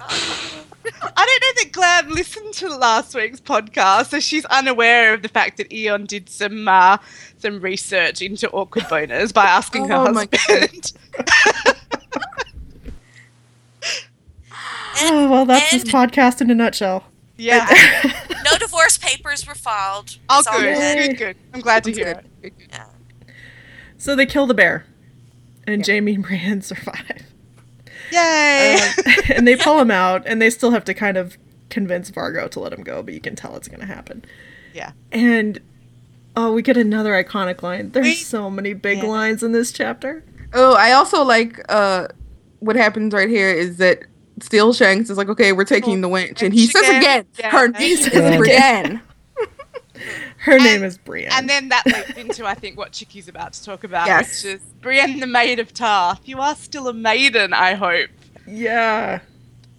I don't know that Glam listened to last week's podcast, so she's unaware of the fact that Eon did some uh, some research into awkward boners by asking her Oh my husband. [laughs] Oh well, that's this podcast in a nutshell. yeah. [laughs] no divorce papers were filed. Oh, It's all good, good, good. I'm glad to hear good. it. Good, good. So they kill the bear, and Jamie [laughs] and Brienne survive. Yay! Um, and they pull him out, and they still have to kind of convince Vargo to let him go, but you can tell it's going to happen. yeah. And oh, we get another iconic line. There's Wait. so many big Yeah. lines in this chapter. Oh, I also like uh what happens right here is that Steel Shanks is like, okay, we're taking the winch, and he says again. again, Yeah. her name is again. Brienne. Her name is Brienne. And then that leads into, I think, what Chicky's about to talk about, Yes. which is Brienne, the Maid of Tarth. You are still a maiden, I hope. yeah.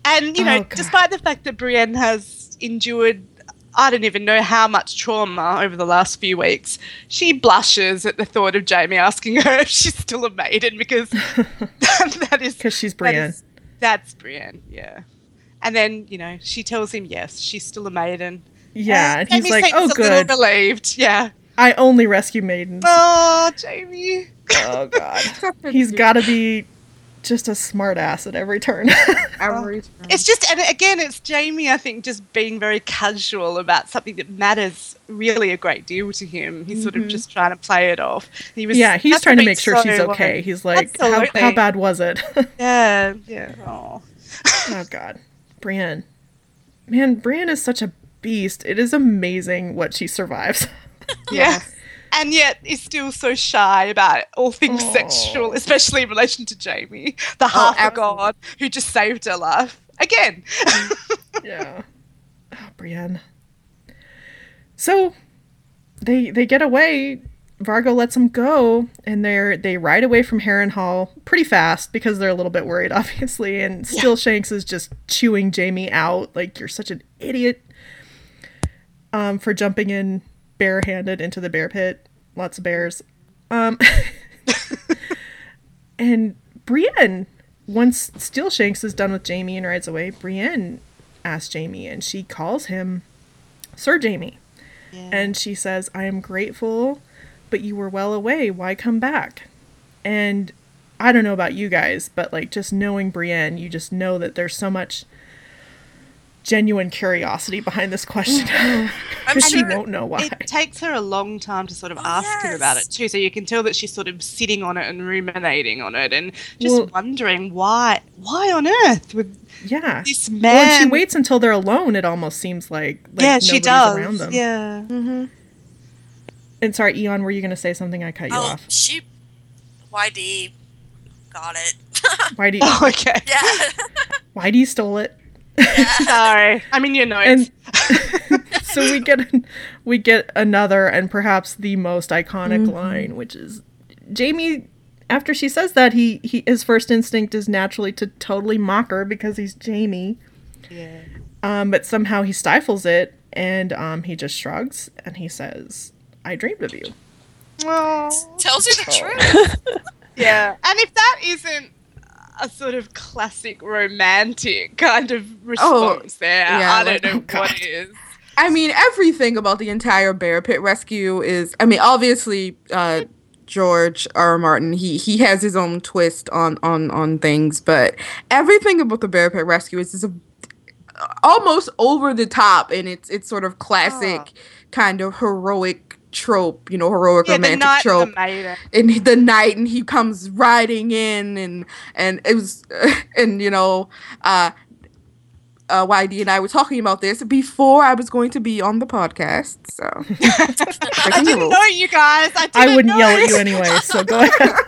And, you know, Oh, God. despite the fact that Brienne has endured, I don't even know how much trauma over the last few weeks, she blushes at the thought of Jamie asking her [laughs] if she's still a maiden because that, [laughs] [laughs] that is. Because she's that Brienne. That's Brienne, yeah. And then, you know, she tells him, yes, she's still a maiden. Yeah, and he's like, "Oh, a little good. relieved, yeah. I only rescue maidens." Oh, Jamie. Oh God, [laughs] he's got to be just a smart ass at every turn. [laughs] Every oh. time. It's just, and again, it's Jamie, I think, just being very casual about something that matters really a great deal to him. He's sort of mm-hmm. just trying to play it off. He was, yeah, he's trying to make sure she's okay. He's like, how, how bad was it? [laughs] Yeah, yeah. Oh. oh God, Brienne. Man, Brienne is such a beast. It is amazing what she survives. [laughs] Yeah. And yet is still so shy about all things Oh. sexual, especially in relation to Jamie, the half a god who just saved her life. Again. [laughs] yeah. Oh, Brienne. So they they get away. Vargo lets them go, and they're they ride away from Harrenhal pretty fast because they're a little bit worried, [laughs] obviously. And still, Shanks is just chewing Jamie out like you're such an idiot um, for jumping in barehanded into the bear pit. Lots of bears. Um, [laughs] and Brienne, once Steel Shanks is done with Jamie and rides away, Brienne asks Jamie, and she calls him Sir Jamie. Yeah. And she says, I am grateful, but you were well away. Why come back? And I don't know about you guys, but like just knowing Brienne, you just know that there's so much genuine curiosity behind this question. [laughs] I'm [laughs] Because she won't know why. It takes her a long time to sort of Oh, ask him about it too, so you can tell that she's sort of sitting on it and ruminating on it, and just Well- wondering why, why on earth would yeah. this man? Well, and she waits until they're alone, it almost seems like. like yeah, she does. Around them. Yeah. Mm-hmm. And sorry, Eon, were you going to say something? I cut you Oh, off. she. Why YD. Got it. Why do you, Oh, okay. yeah. why do you stole it? [laughs] Sorry. I mean, you know, And [laughs] so we get we get another and perhaps the most iconic Mm-hmm. line, which is Jamie. After she says that, he, he his first instinct is naturally to totally mock her because he's Jamie. yeah. Um, but somehow he stifles it and um, he just shrugs and he says, "I dreamed of you." Well, Tells you the truth. [laughs] yeah. And if that isn't a sort of classic romantic kind of response there, yeah, I like- don't know oh, what God. is. I mean, everything about the entire Bear Pit rescue is. I mean, obviously, uh, George R. R. Martin he he has his own twist on on on things, but everything about the Bear Pit rescue is just a, almost over the top, and it's it's sort of classic kind of heroic trope, you know, heroic Yeah, the romantic knight trope of the maiden. in the night and he comes riding in and and it was [laughs] and you know uh uh, YD and I were talking about this before I was going to be on the podcast. So [laughs] I didn't know you guys. I, I didn't wouldn't know. yell at you anyway, so go ahead. [laughs]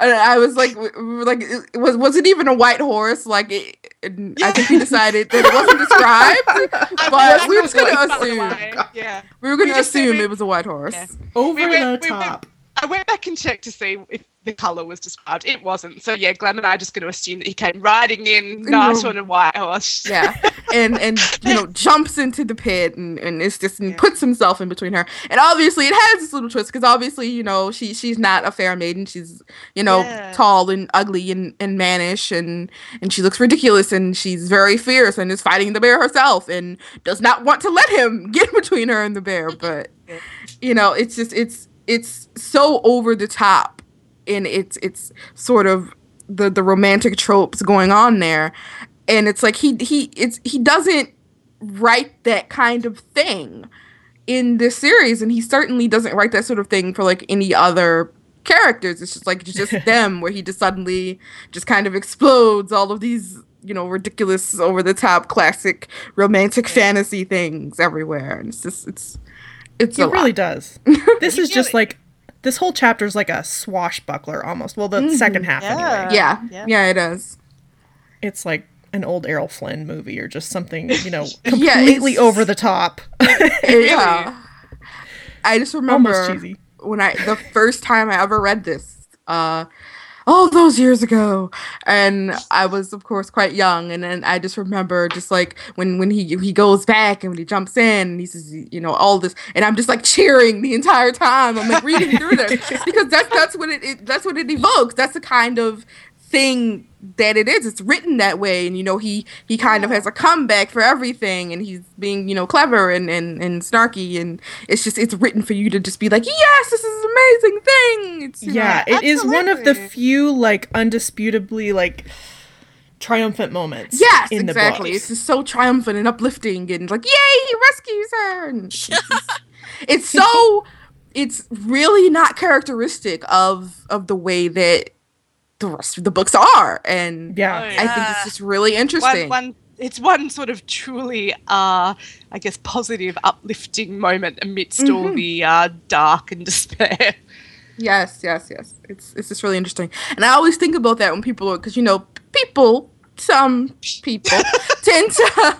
And I was like, w- w- like, it was was it even a white horse? Like, it, it- I think we decided that it wasn't described, [laughs] but we were just gonna assume. Yeah. we were gonna We assume we- it was a white horse. Yeah. Over We went- the we went- top. I went back and checked to see if the colour was described. It wasn't. So yeah, Glenn and I are just going to assume that he came riding in, nice on a white horse. yeah and and you know [laughs] jumps into the pit and and it's just and Yeah. puts himself in between her and obviously it has this little twist because obviously you know she she's not a fair maiden she's you know Yeah. tall and ugly and and mannish and and she looks ridiculous and she's very fierce and is fighting the bear herself and does not want to let him [laughs] get between her and the bear but [laughs] you know it's just it's it's so over the top and it's it's sort of the the romantic tropes going on there and it's like he he it's he doesn't write that kind of thing in this series and he certainly doesn't write that sort of thing for like any other characters it's just like just [laughs] them where he just suddenly just kind of explodes all of these you know ridiculous over the top classic romantic fantasy things everywhere and it's just it's it's a It lot. really does. [laughs] This is just like this whole chapter is like a swashbuckler almost. Well, the second half Yeah. anyway. yeah Yeah. yeah it is It's like an old Errol Flynn movie or just something, you know, [laughs] completely it's- over the top. [laughs] yeah i just remember Almost cheesy. when I the first time I ever read this, uh, all those years ago, and I was of course quite young, and then I just remember just like when when he he goes back and when he jumps in and he says you know all this, and I'm just like cheering the entire time. I'm like reading through this [laughs] because that's that's what it, it that's what it evokes. That's the kind of thing that it is. It's written that way and you know he he kind of has a comeback for everything and he's being you know clever and and, and snarky and it's just it's written for you to just be like yes this is an amazing thing! It's yeah, know, it is one of the few like undisputably like triumphant moments. yes in exactly. the it's just so triumphant and uplifting and like yay he rescues her! And [laughs] it's, just- it's so it's really not characteristic of of the way that the rest of the books are and Yeah. Oh, i think it's just really interesting One, one, it's one sort of truly, uh, I guess, positive, uplifting moment amidst Mm-hmm. all the uh, dark and [laughs] despair. Yes, yes, yes. It's it's just really interesting, and I always think about that when people are because you know people, some people [laughs] tend to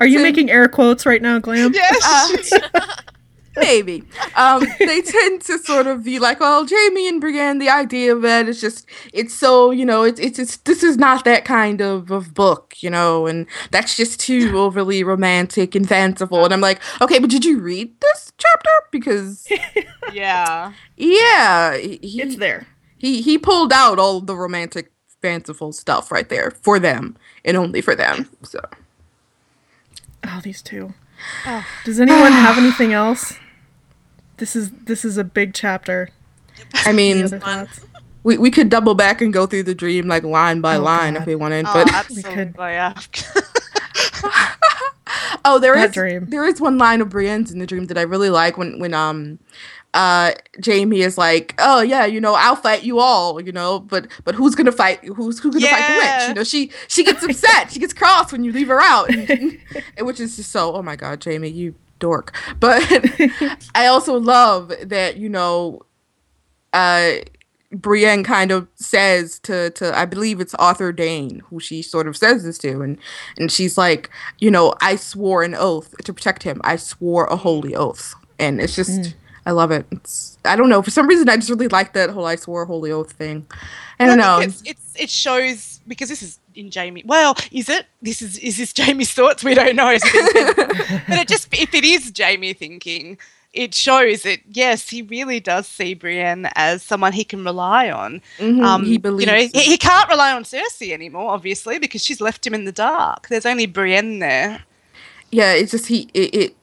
Are you to- making air quotes right now, Glam? Yes. [laughs] maybe um they tend to sort of be like, well Jamie and Brienne. The idea of it is just it's so you know it's it's, it's this is not that kind of of book, you know, and that's just too overly romantic and fanciful. And I'm like, okay, but did you read this chapter? Because [laughs] yeah. yeah, he, It's there. he he pulled out all the romantic fanciful stuff right there for them and only for them so Oh, these two. [sighs] Does anyone have [sighs] anything else? This is this is a big chapter. I mean, we, we could double back and go through the dream like line by Oh, line God. if we wanted, Oh, but absolutely. could- Yeah. [laughs] oh, there That is dream. there is one line of Brienne's in the dream that I really like when when um uh Jamie is like, "Oh yeah, you know, I'll fight you all, you know, but but who's going to fight who's who's going to fight the witch?" You know, she she gets upset. she gets cross when you leave her out. [laughs] Which is just so, "Oh my god, Jamie, you dork." But [laughs] I also love that, you know, uh Brienne kind of says to to I believe it's Arthur Dayne who she sort of says this to and and she's like you know I swore an oath to protect him I swore a holy oath and it's just I love it it's I don't know for some reason I just really like that whole I swore a holy oath thing I don't know It's, it's it shows because this is in Jamie. Well, is it? This is is this Jamie's thoughts? We don't know. [laughs] But it just if it is Jamie thinking, it shows that yes, he really does see Brienne as someone he can rely on. Mhm, Um, he believes you know, he, he can't rely on Cersei anymore, obviously, because she's left him in the dark. There's only Brienne there. yeah it's just he it it,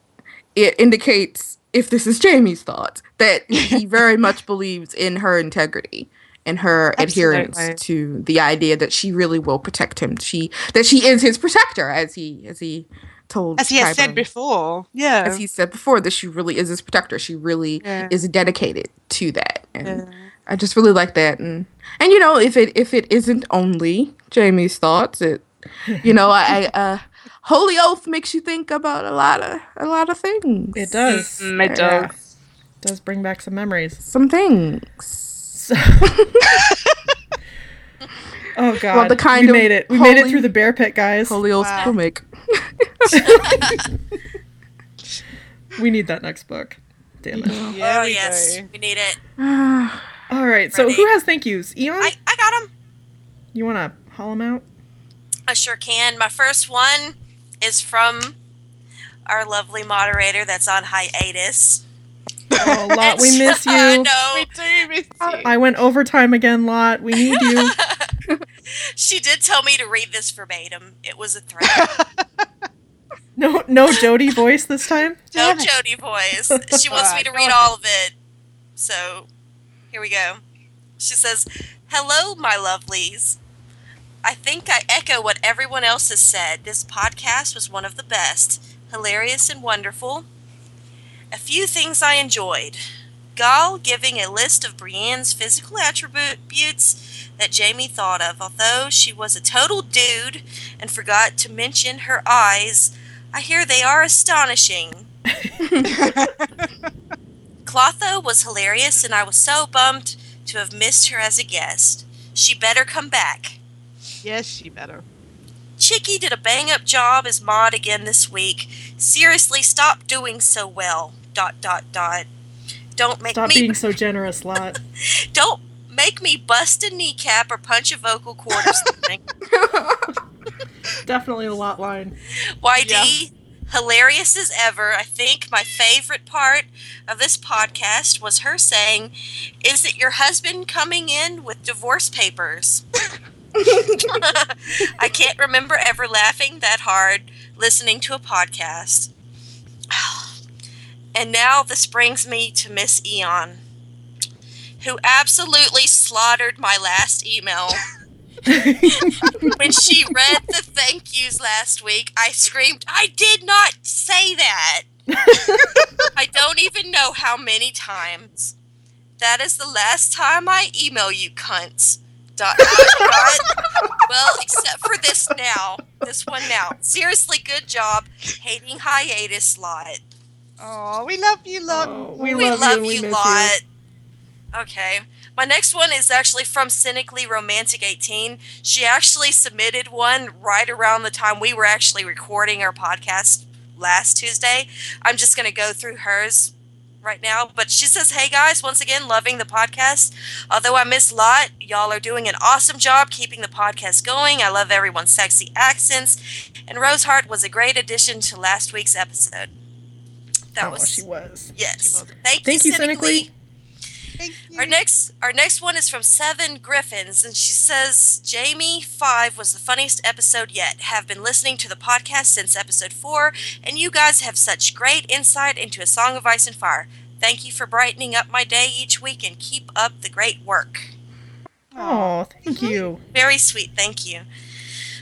it indicates if this is Jamie's thoughts that [laughs] he very much believes in her integrity and her adherence to the idea that she really will protect him she that she is his protector as he as he told As he has said before. Yeah. as he said before that she really is his protector she really Yeah. is dedicated to that and Yeah. i just really like that and and you know if it if it isn't only jamie's thoughts it you know i, I uh holy oath makes you think about a lot of a lot of things It does. Mm, it Yeah. does. does bring back some memories. some things So- [laughs] oh god. Well, the kind we of made it. We made it through the bear pit, guys. holy oath Wow. will [laughs] make We need that next book. Damn it. Yeah, oh yes, do. we need it. [sighs] All right. So who has thank yous? Eon, I, I got them. you want to haul them out? I sure can. My first one is from our lovely moderator that's on hiatus. Oh, Lot, we miss [laughs] I you. know. We do miss you. I went overtime again, Lot. We need you. [laughs] She did tell me to read this verbatim. It was a threat. [laughs] No, no Jody voice this time. no Damn. Jody voice. She wants me to read ahead. all of it. So, here we go. She says, Hello, my lovelies. I think I echo what everyone else has said. This podcast was one of the best, hilarious and wonderful. A few things I enjoyed. Gall giving a list of Brienne's physical attributes that Jamie thought of. Although she was a total dude and forgot to mention her eyes, I hear they are astonishing. [laughs] Clotho was hilarious, and I was so bummed to have missed her as a guest. She better come back. Yes, she better. Chicky did a bang up job as Maud again this week. Seriously, stop doing so well. Dot dot dot. Don't make Stop me being so generous, Lot. [laughs] don't make me bust a kneecap or punch a vocal cord or something. [laughs] [laughs] Definitely a Lot line. YD, hilarious as ever. I think my favorite part of this podcast was her saying, Is it your husband coming in with divorce papers? [laughs] I can't remember ever laughing that hard listening to a podcast. [sighs] And now this brings me to Miss Eon, who absolutely slaughtered my last email. [laughs] when she read the thank yous last week, I screamed, I did not say that. I don't even know how many times. That is the last time I email you cunts. Dot, dot, dot. well, except for this now. This one now. Seriously, good job. Hating hiatus lot. Oh, we love you, lot. Oh, We, we, love, love, you. and We you miss lot. Okay. My next one is actually from Cynically Romantic 18. She actually submitted one right around the time we were actually recording our podcast last Tuesday. I'm just going to go through hers right now. But she says, Hey guys, once again, loving the podcast. Although I miss Lot, y'all are doing an awesome job keeping the podcast going. I love everyone's sexy accents. And Rose Roseheart was a great addition to last week's episode. That Oh, was she was. Yes. was. Thank, Thank you, you, cynically. Cynically. Thank [laughs] you. Our next our next one is from Seven Griffins, and she says Jamie Five was the funniest episode yet. Have been listening to the podcast since episode four, and you guys have such great insight into a song of ice and fire. Thank you for brightening up my day each week, and keep up the great work. Oh, thank you. Very sweet, thank you.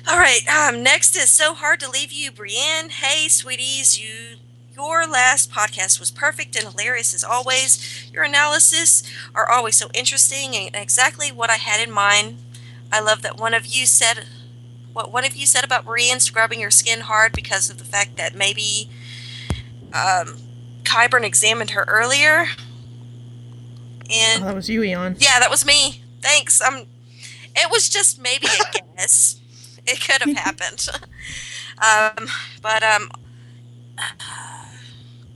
All right, um, next is so hard to leave you, Brienne. Hey, sweeties, you your last podcast was perfect and hilarious as always. Your analysis are always so interesting and exactly what I had in mind. I love that one of you said what one of you said about Brienne scrubbing her skin hard because of the fact that maybe um, Qyburn examined her earlier. And Oh, that was you, Eon. yeah, that was me. Thanks. Um, it was just maybe a [laughs] guess. It could have happened. [laughs] um, but um,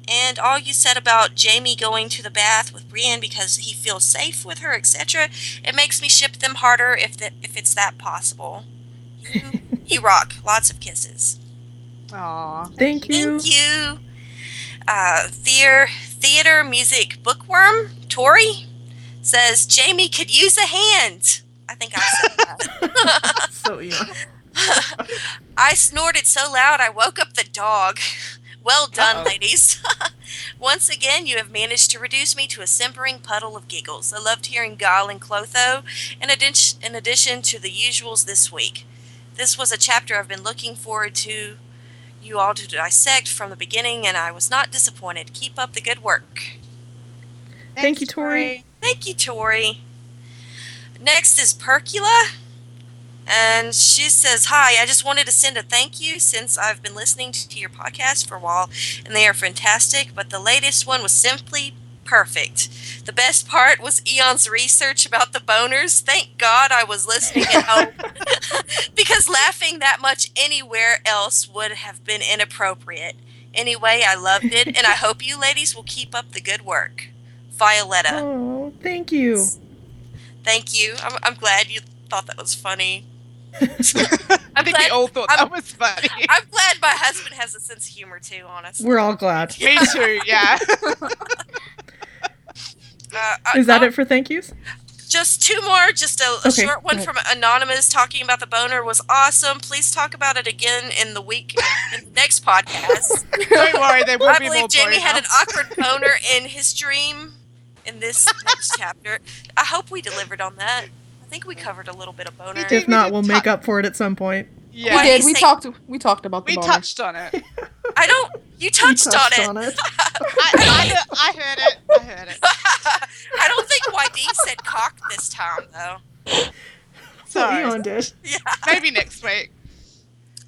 and all you said about Jamie going to the bath with Brienne because he feels safe with her, etc. It makes me ship them harder if that if it's that possible. You, [laughs] you rock. Lots of kisses. Aw. Thank you. Thank you. Uh, theater, theater music bookworm, Tori, says Jamie could use a hand. I think I said that. [laughs] so Eon. [laughs] I snorted so loud I woke up the dog. Well done, Uh-oh. ladies. [laughs] Once again, you have managed to reduce me to a simpering puddle of giggles. I loved hearing Gal and Clotho, in addition, in addition to the usuals this week. This was a chapter I've been looking forward to you all to dissect from the beginning, and I was not disappointed. Keep up the good work. Thank you, Tori. Thank you, Tori. Next is Percula. And she says, Hi, I just wanted to send a thank you since I've been listening to your podcast for a while and they are fantastic, but the latest one was simply perfect. The best part was Eon's research about the boners. Thank God I was listening at home [laughs] because laughing that much anywhere else would have been inappropriate. Anyway, I loved it and I hope you ladies will keep up the good work. Violetta. Oh, thank you. Thank you. I'm, I'm glad you thought that was funny. [laughs] I think we all thought I'm- that was funny. [laughs] I'm glad my husband has a sense of humor too, honestly. We're all glad. Me too, yeah. [laughs] Uh, I- Is that I'll- it for thank yous? Just two more. Just a, a Okay, short one from Anonymous talking about the boner was awesome. Please talk about it again in the week in the next podcast. Don't worry, there will I be more believe Jamie had an awkward boner in his dream in this next chapter. I hope we delivered on that. I think we covered a little bit of boner. did. If not, we'll tou- make up for it at some point. Yeah, we did. We say- talked. We talked about the we bonus. touched on it. [laughs] I don't. You touched, touched on it. on it. [laughs] I, I, heard, I heard it. I heard it. I don't think YD said cock this time though. [laughs] Sorry. Eon did. Yeah. Maybe next week.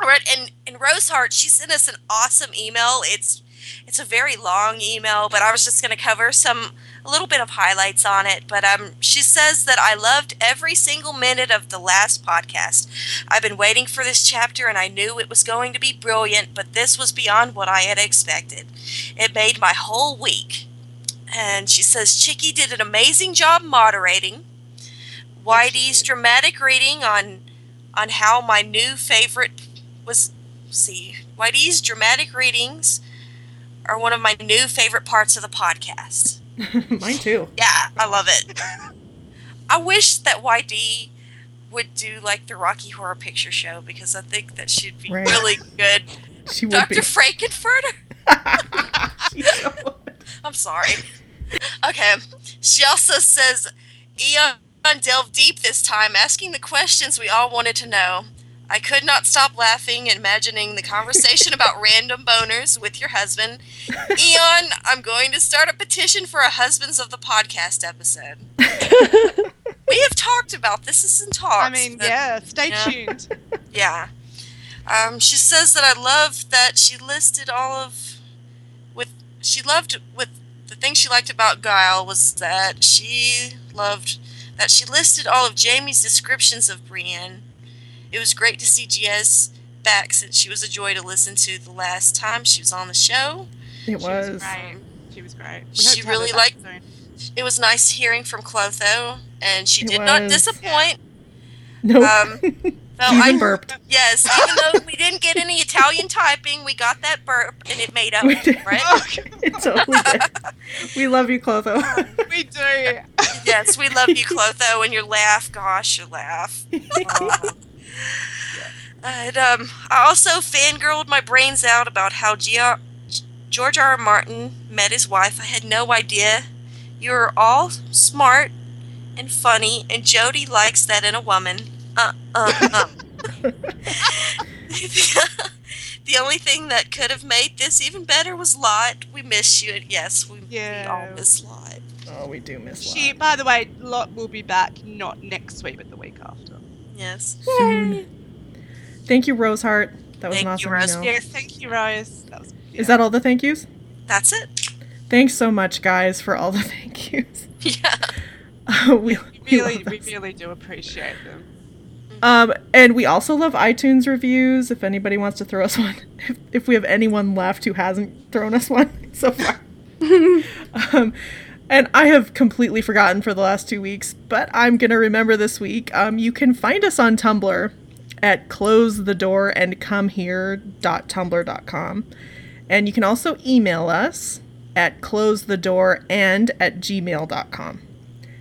All right, and and Roseheart, she sent us an awesome email. It's it's a very long email, but I was just going to cover some a little bit of highlights on it. But um, she says that I loved every single minute of the last podcast. I've been waiting for this chapter, and I knew it was going to be brilliant, but this was beyond what I had expected. It made my whole week. And she says Chicky did an amazing job moderating. YD's dramatic reading on on how my new favorite was see YD's dramatic readings are one of my new favorite parts of the podcast. [laughs] Mine too. Yeah, I love it. [laughs] I wish that YD would do like the Rocky Horror Picture Show because I think that she'd be Right. really good. [laughs] She would Dr. be. Frank-N-Furter. She so would. I'm sorry. Okay. She also says Eon delved deep this time, asking the questions we all wanted to know. I could not stop laughing, imagining the conversation [laughs] about random boners with your husband. Eon, I'm going to start a petition for a Husbands of the Podcast episode. [laughs] we have talked about this. This is in talks. I mean, but- yeah, stay Yeah. tuned. [laughs] yeah. Um, she says that I love that she listed all of with she loved with the thing she liked about Guile was that she loved that she listed all of Jamie's descriptions of Brienne. It was great to see GS back since she was a joy to listen to the last time she was on the show. It She was was. great. She was great. We She hope to have her really back liked- soon. It was nice hearing from Clotho, and she It did not was. disappoint. Nope. Um, [laughs] so She I even burped. Yes, even though we didn't get any Italian typing, we got that burp and it made up, We did. right? [laughs] it totally did. We love you, Clotho. [laughs] We do. yes, we love you, Clotho, and your laugh. Gosh, your laugh. [laughs] And um, I also fangirled my brains out about how G- George R. R. Martin met his wife. I had no idea. You're all smart and funny, and Jody likes that in a woman. Uh, uh, uh. [laughs] [laughs] the only thing that could have made this even better was Lot. We miss you. and Yes, we, we all miss Lot. oh, we do miss She, by the way, Lot will be back not next week, but the week after. Yes. Soon. Thank you, Roseheart. That was Thank an you, awesome Rose. email. Yes, thank you, Rose. That was, Is that all the thank yous? That's it. Thanks so much, guys, for all the [laughs] thank yous. [laughs] Yeah. we, we we really, love we really do appreciate them. Um, and we also love iTunes reviews. If anybody wants to throw us [laughs] one, if, if we have anyone left who hasn't thrown us one so far. um, and I have completely forgotten for the last two weeks, but I'm gonna remember this week. Um, you can find us on Tumblr at close the door and come here.tumblr.com. And you can also email us at close the door and at gmail.com.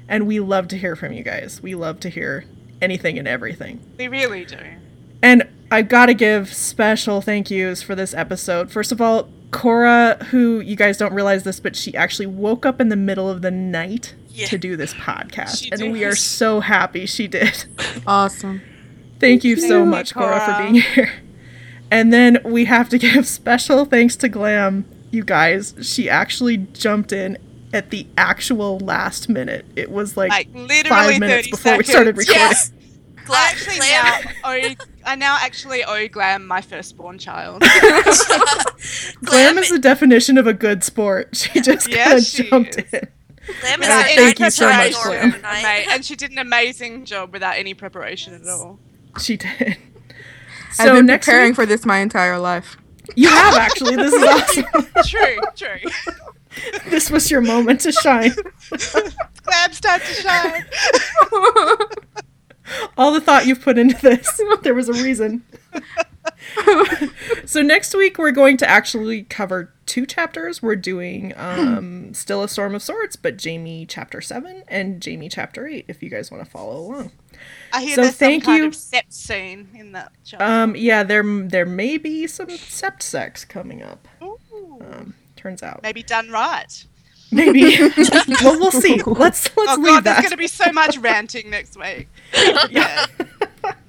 And we love to hear from you guys. We love to hear anything and everything. We really do. And I've got to give special thank yous for this episode. First of all, Cora, who you guys don't realize this, but she actually woke up in the middle of the night Yeah. to do this podcast. She and did. we are so happy she did. Awesome. Thank you so you, much, Cora, for being here. And then we have to give special thanks to Glam, you guys. She actually jumped in at the actual last minute. It was like, Like literally five minutes 30 before we started recording. Yes. I actually Glam, now owe, I now actually owe Glam my firstborn child. [laughs] Glam is the definition of a good sport. She just Yes, kind of jumped is. in. Glam is Yeah, thank you so much, Glam. overnight. And she did an amazing job without any preparation at all. She did. I've been next preparing week, for this my entire life. you have actually. This is awesome. [laughs] True, true. [laughs] this was your moment to shine. Glam's time to shine. All the thought you've put into this. [laughs] There was a reason. [laughs] so next week we're going to actually cover two chapters. We're doing um, [clears throat] Still a Storm of Swords, but Jamie chapter seven and Jamie chapter eight. If you guys want to follow along. I hear So there's thank some kind you. of sept scene in that chapter. Um, yeah, there there may be some sept sex coming up. Um, turns out maybe done right. maybe. [laughs] well, we'll see. Let's let's Oh leave god, there's going to be so much ranting next week. [laughs] yeah.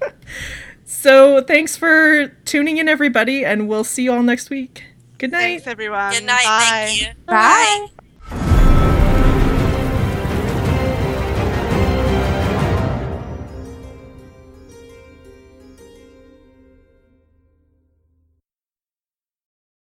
[laughs] so thanks for tuning in, everybody, and we'll see you all next week. Good night. Thanks, everyone. Good night. Bye. Thank you. Bye.